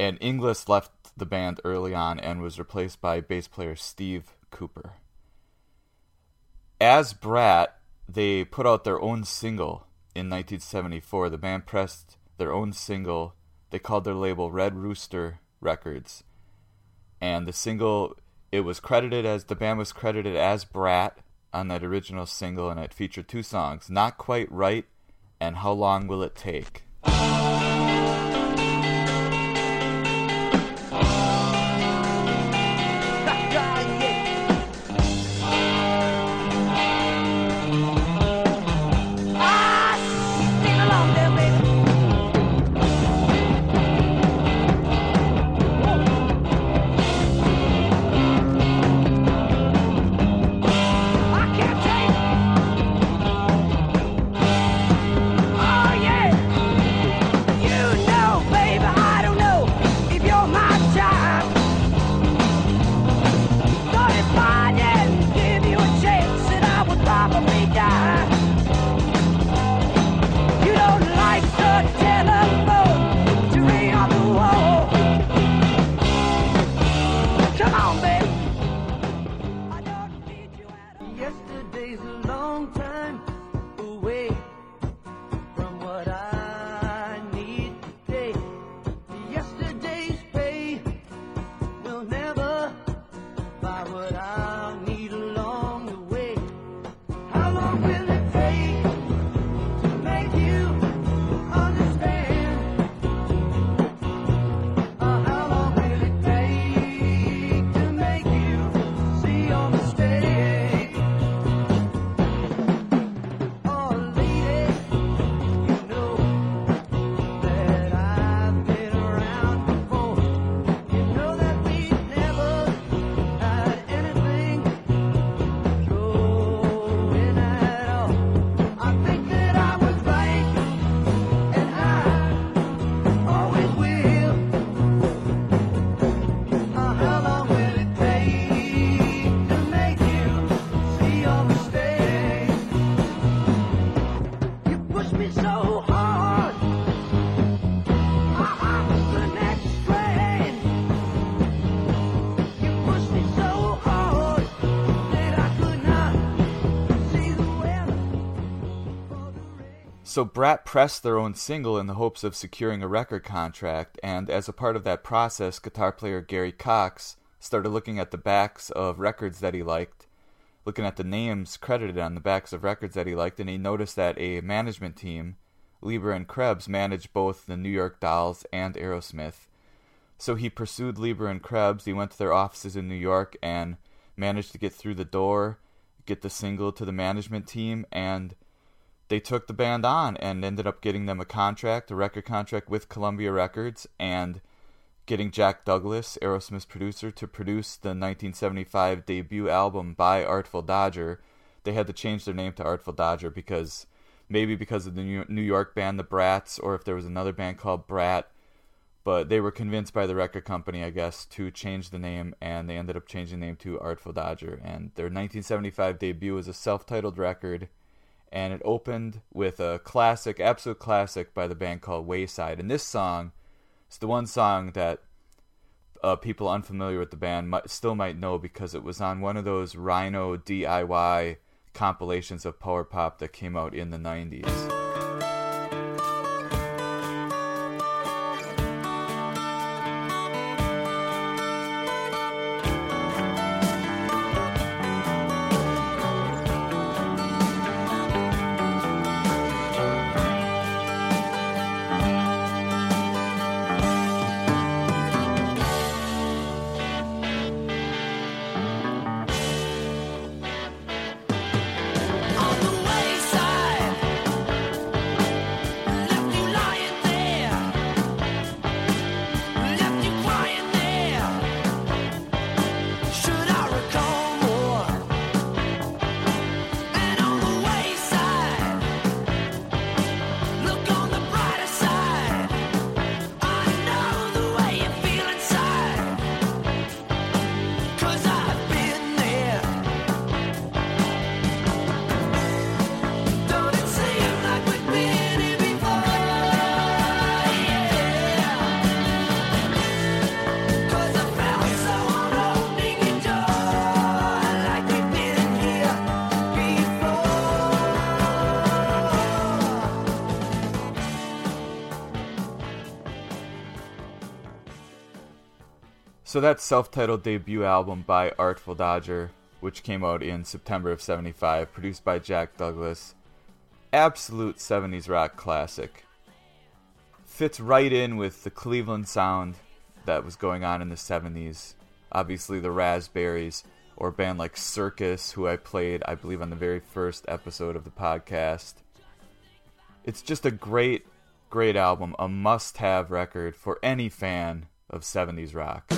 B: And Inglis left the band early on and was replaced by bass player Steve Cooper. As Brat, they put out their own single in 1974. The band pressed their own single. They called their label Red Rooster Records. And the single, it was credited as, the band was credited as Brat on that original single, and it featured two songs Not Quite Right and How Long Will It Take?
C: So
B: Brat pressed their own single in the hopes of securing a record contract, and as a part of that process, guitar player Gary Cox started looking at the backs of records that he liked, looking at the names credited on the backs of records that he liked, and he noticed that a management team, Leber and Krebs, managed both the New York Dolls and Aerosmith. So he pursued Leber and Krebs. He went to their offices in New York and managed to get through the door, get the single to the management team, and they took the band on and ended up getting them a contract, a record contract with Columbia Records, and getting Jack Douglas, Aerosmith's producer, to produce the 1975 debut album by Artful Dodger. They had to change their name to Artful Dodger because maybe because of the New York band The Brats, or if there was another band called Brat. But they were convinced by the record company, I guess, to change the name, and they ended up changing the name to Artful Dodger. And their 1975 debut was a self titled record and it opened with a classic, absolute classic by the band called Wayside. And this song is the one song that uh, people unfamiliar with the band might, still might know because it was on one of those Rhino DIY compilations of power pop that came out in the 90s.
C: So
B: that self-titled debut album by Artful Dodger, which came out in September of 75, produced by Jack Douglas, absolute 70s rock classic. Fits right in with the Cleveland sound that was going on in the 70s. Obviously the Raspberries or a band like Circus who I played I believe on the very first episode of the podcast. It's just a great great album, a must-have record for any fan of 70s rock.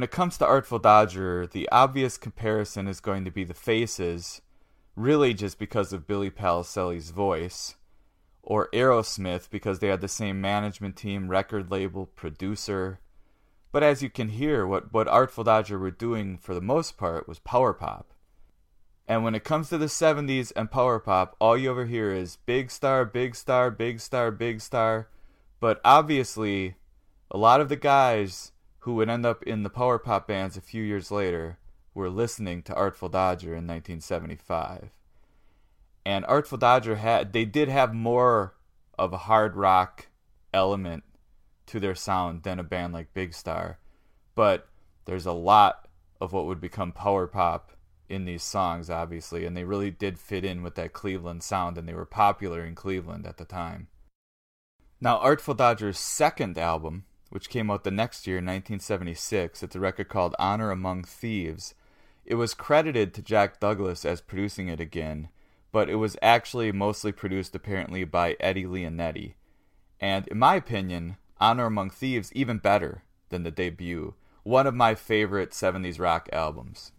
B: When it comes to Artful Dodger, the obvious comparison is going to be the faces, really just because of Billy Paliselli's voice, or Aerosmith because they had the same management team, record label, producer. But as you can hear, what, what Artful Dodger were doing for the most part was power pop. And when it comes to the 70s and power pop, all you ever hear is big star, big star, big star, big star. But obviously, a lot of the guys who would end up in the power pop bands a few years later were listening to Artful Dodger in 1975. And Artful Dodger had they did have more of a hard rock element to their sound than a band like Big Star, but there's a lot of what would become power pop in these songs obviously and they really did fit in with that Cleveland sound and they were popular in Cleveland at the time. Now Artful Dodger's second album which came out the next year in 1976. It's a record called Honor Among Thieves. It was credited to Jack Douglas as producing it again, but it was actually mostly produced apparently by Eddie Leonetti. And in my opinion, Honor Among Thieves even better than the debut. One of my favorite 70s rock albums.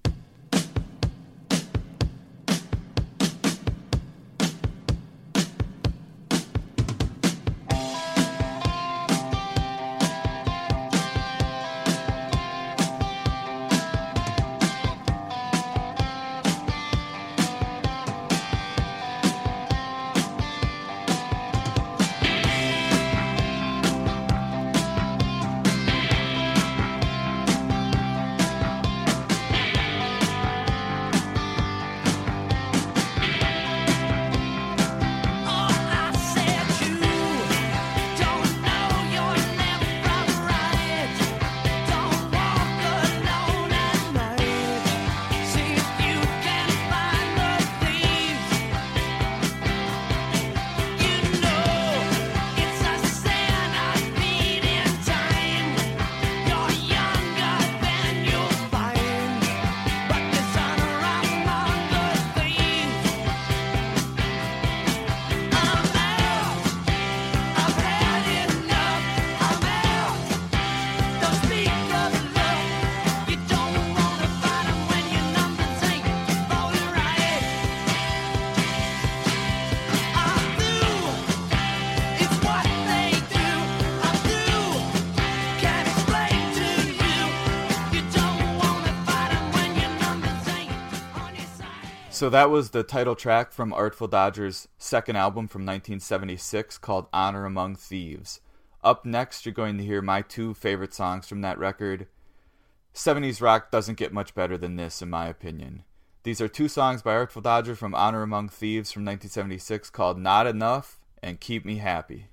B: So that was the title track from Artful Dodger's second album from 1976 called Honor Among Thieves. Up next, you're going to hear my two favorite songs from that record. 70s rock doesn't get much better than this, in my opinion. These are two songs by Artful Dodger from Honor Among Thieves from 1976 called Not Enough and Keep Me Happy.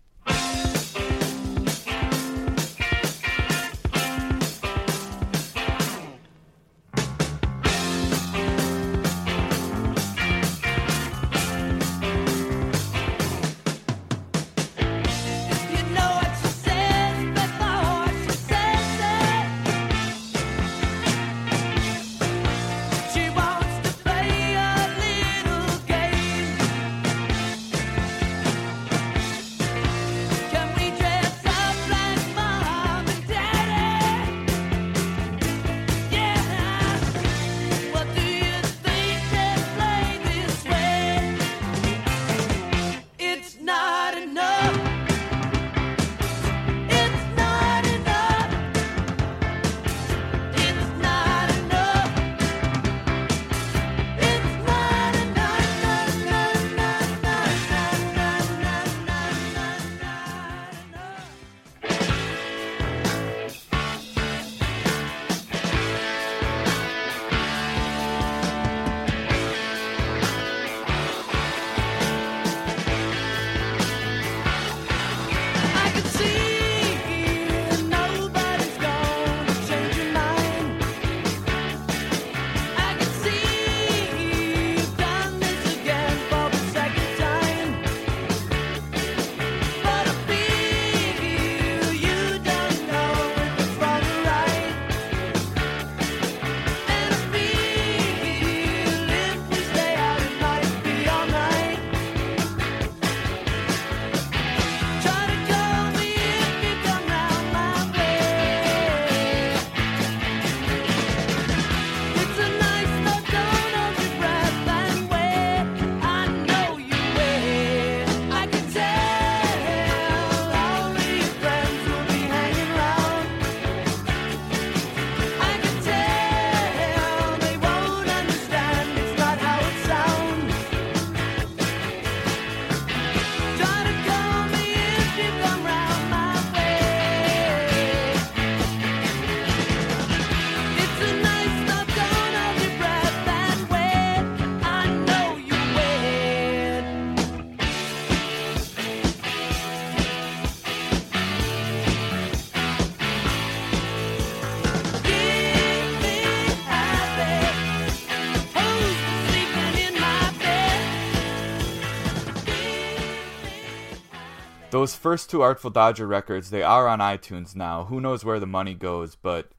B: Those first two Artful Dodger records, they are on iTunes now. Who knows where the money goes, but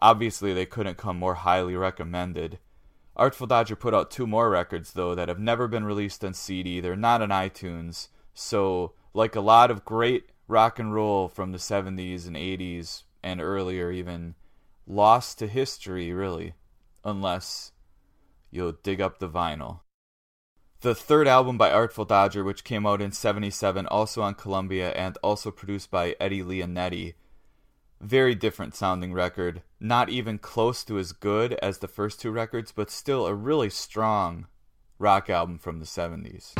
B: obviously they couldn't come more highly recommended. Artful Dodger put out two more records, though, that have never been released on CD. They're not on iTunes. So, like a lot of great rock and roll from the 70s and 80s and earlier, even, lost to history, really, unless you'll dig up the vinyl. The third album by Artful Dodger, which came out in 77, also on Columbia and also produced by Eddie Leonetti. Very different sounding record. Not even close to as good as the first two records, but still a really strong rock album from the 70s.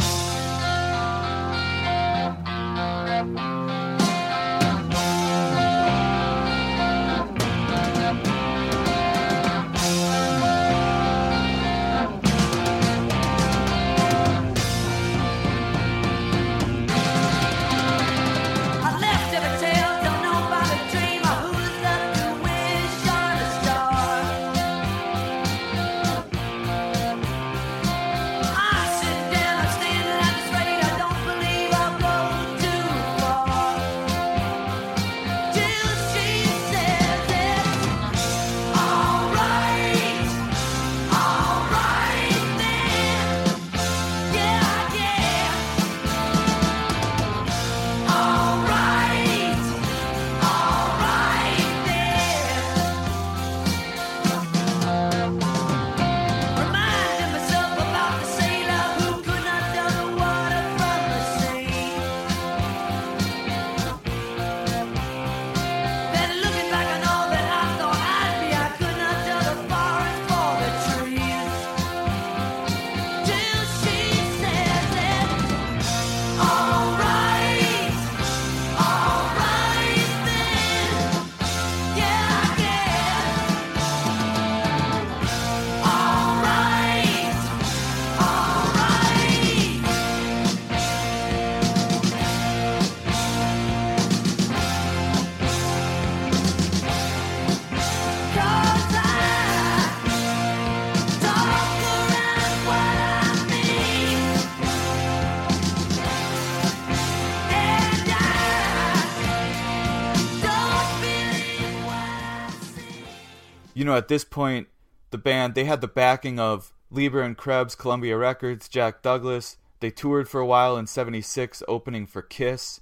B: You know, at this point, the band they had the backing of Leber and Krebs, Columbia Records, Jack Douglas. They toured for a while in '76, opening for Kiss,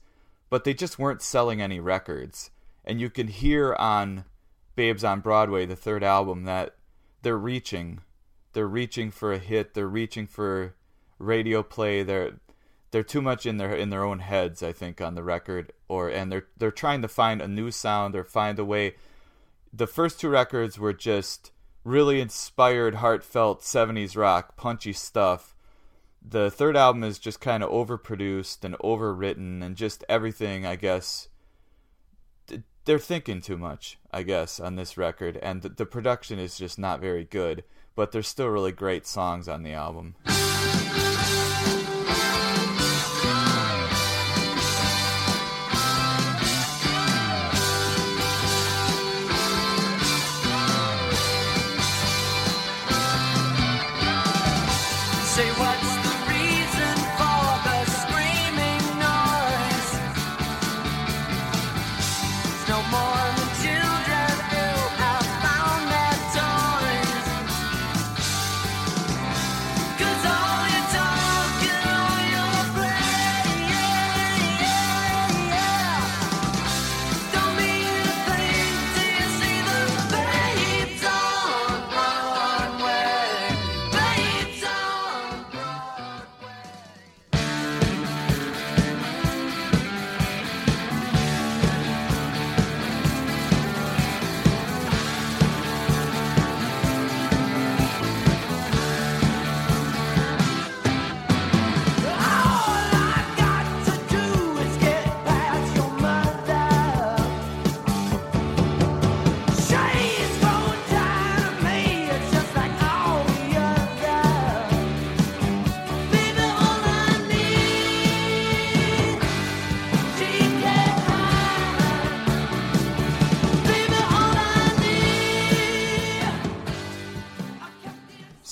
B: but they just weren't selling any records. And you can hear on Babes on Broadway, the third album, that they're reaching, they're reaching for a hit, they're reaching for radio play. They're they're too much in their in their own heads, I think, on the record, or and they're they're trying to find a new sound or find a way the first two records were just really inspired, heartfelt 70s rock, punchy stuff. The third album is just kind of overproduced and overwritten and just everything, I guess. They're thinking too much, I guess, on this record, and the, production is just not very good, but there's still really great songs on the album.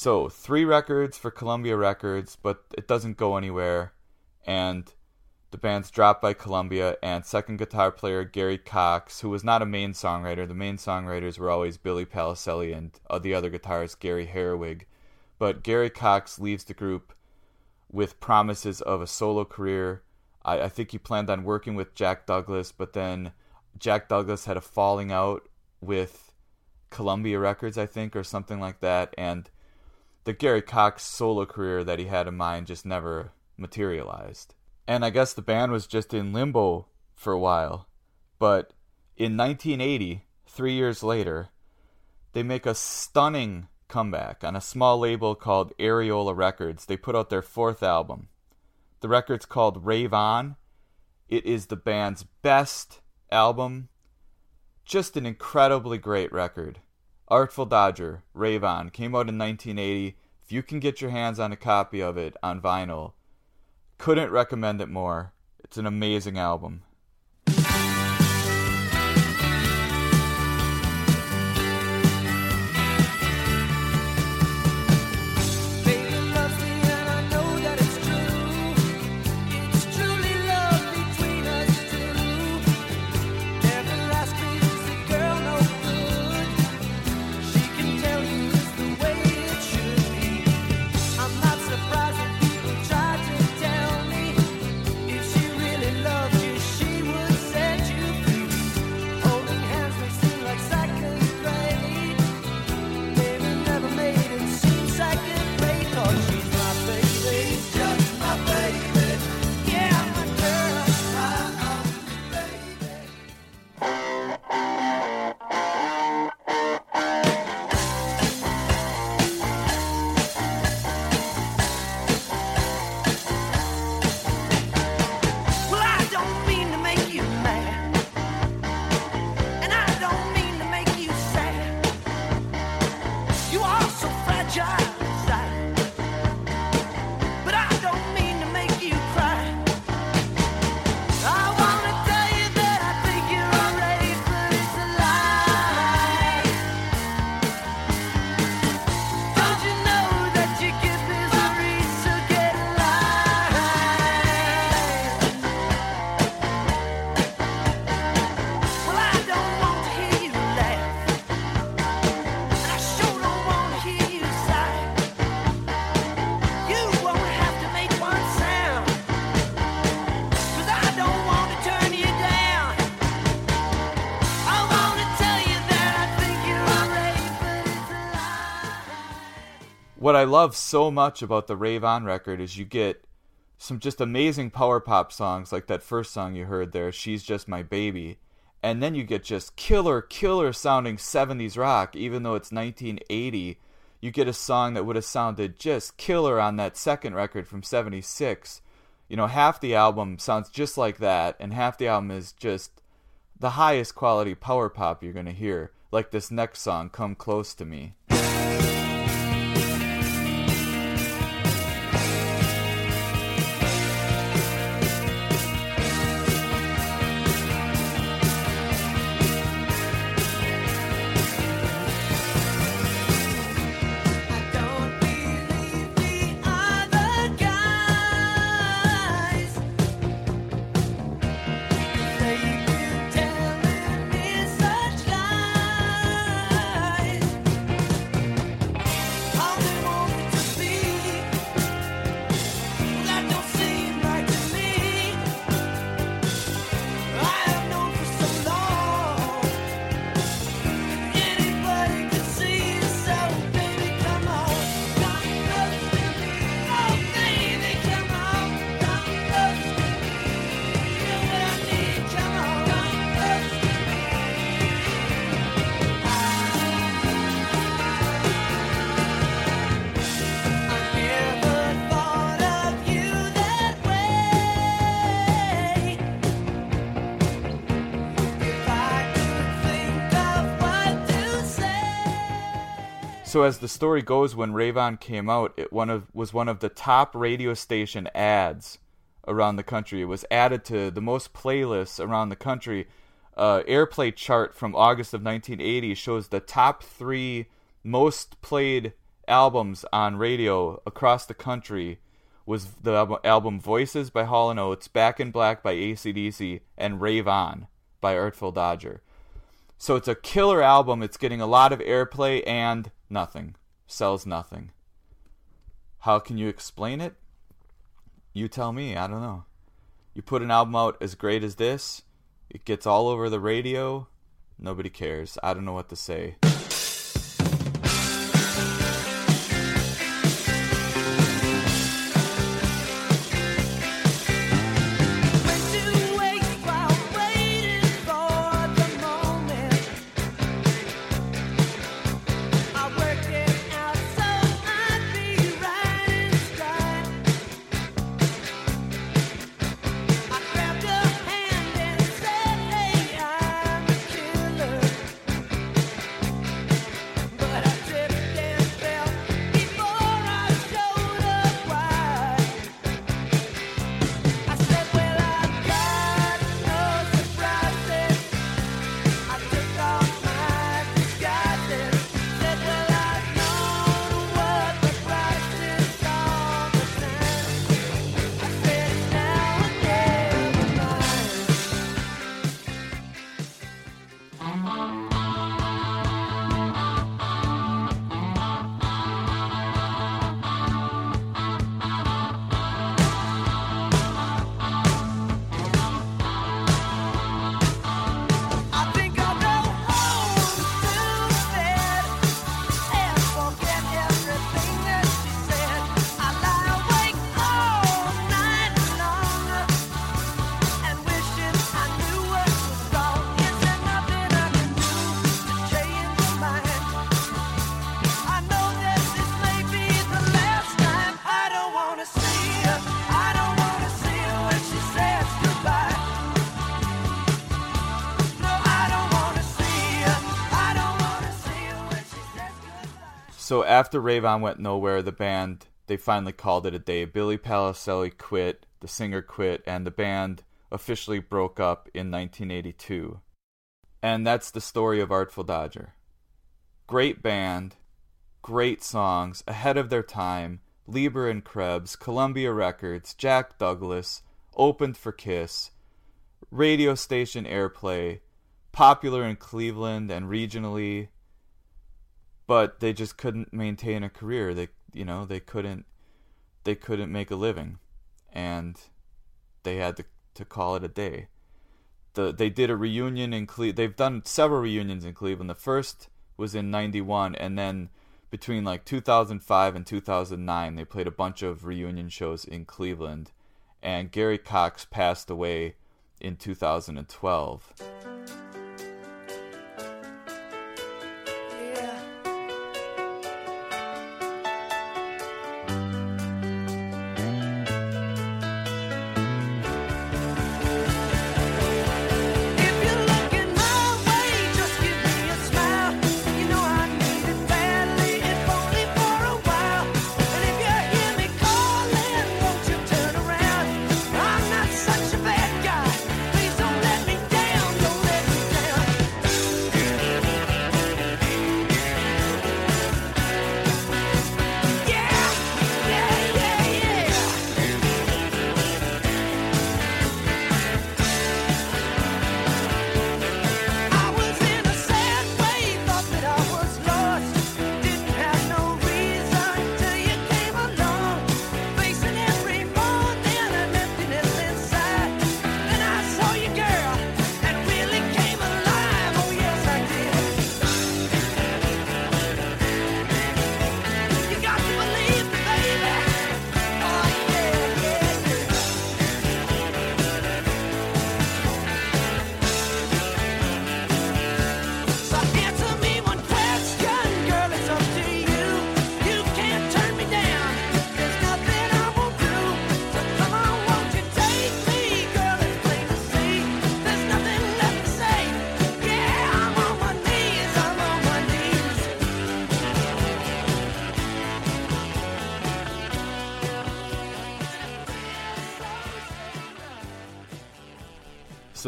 B: So, three records for Columbia Records, but it doesn't go anywhere. And the band's dropped by Columbia, and second guitar player Gary Cox, who was not a main songwriter. The main songwriters were always Billy Paliselli and uh, the other guitarist Gary Herrewig. But Gary Cox leaves the group with promises of a solo career. I, I think he planned on working with Jack Douglas, but then Jack Douglas had a falling out with Columbia Records, I think, or something like that, and the Gary Cox solo career that he had in mind just never materialized. And I guess the band was just in limbo for a while. But in 1980, three years later, they make a stunning comeback on a small label called Ariola Records. They put out their fourth album. The record's called Rave On. It is the band's best album. Just an incredibly great record. Artful Dodger, Rave came out in 1980. If you can get your hands on a copy of it on vinyl, couldn't recommend it more. It's an amazing album.
C: I love so
B: much about the Rave On record is you get some just amazing power pop songs like that first song you heard there, She's Just My Baby. And then you get just killer, killer sounding 70s rock, even though it's 1980. You get a song that would have sounded just killer on that second record from 76. You know, half the album sounds just like that, and half the album is just the highest quality power pop you're going to hear. Like this next song, Come Close to Me.
C: So
B: as the story goes, when Rave On came out, it one of was one of the top radio station ads around the country. It was added to the most playlists around the country. Uh, airplay chart from August of 1980 shows the top three most played albums on radio across the country
C: was the album Voices by Hall & Oates, Back in Black by ACDC, and Rave On by Artful Dodger. So it's a killer album. It's getting a lot of airplay and nothing. Sells nothing. How can you explain it? You tell me. I don't know. You put an album out as great as this, it gets all over the radio. Nobody cares. I don't know what to say. So after Rave On went nowhere, the band they finally called it a day. Billy Paliselli quit, the singer quit, and the band officially broke up in 1982. And that's the story of Artful Dodger. Great band, great songs, ahead of their time. Leber and Krebs, Columbia Records, Jack Douglas, opened for Kiss, radio station airplay, popular in Cleveland and regionally but they just couldn't maintain a career. They, you know, they couldn't, they couldn't make a living, and they had to to call it a day. The they did a reunion in Cle. They've done several reunions in Cleveland. The first was in '91, and then between like 2005 and 2009, they played a bunch of reunion shows in Cleveland. And Gary Cox passed away in 2012.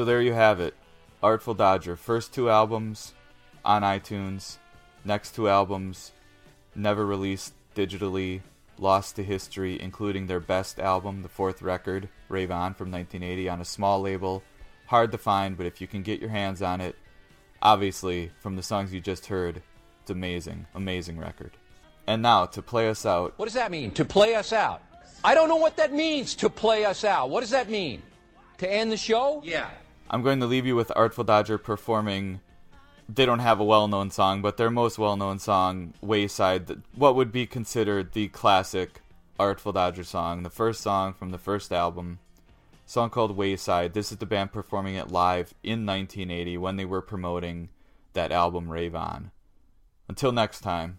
B: So
C: there you have it. Artful Dodger. First two albums on iTunes. Next two albums never released digitally.
D: lost to history, including their best album, the fourth record, Rave On from 1980, on a small label. Hard to find, but if you can get your hands on it, obviously, from the songs you just heard, it's amazing, amazing record. And now, to play us out,
E: What does that mean? To play us out? I don't know what that means, to play us out. What does that mean? To end the show? Yeah.
D: I'm going to leave you with Artful Dodger performing. They don't have a well known song, but their most well known song, Wayside, what would be considered the classic Artful Dodger song, the first song from the first album. Song called Wayside. This is the band performing it live in 1980 when they were promoting that album Rave On. Until next time.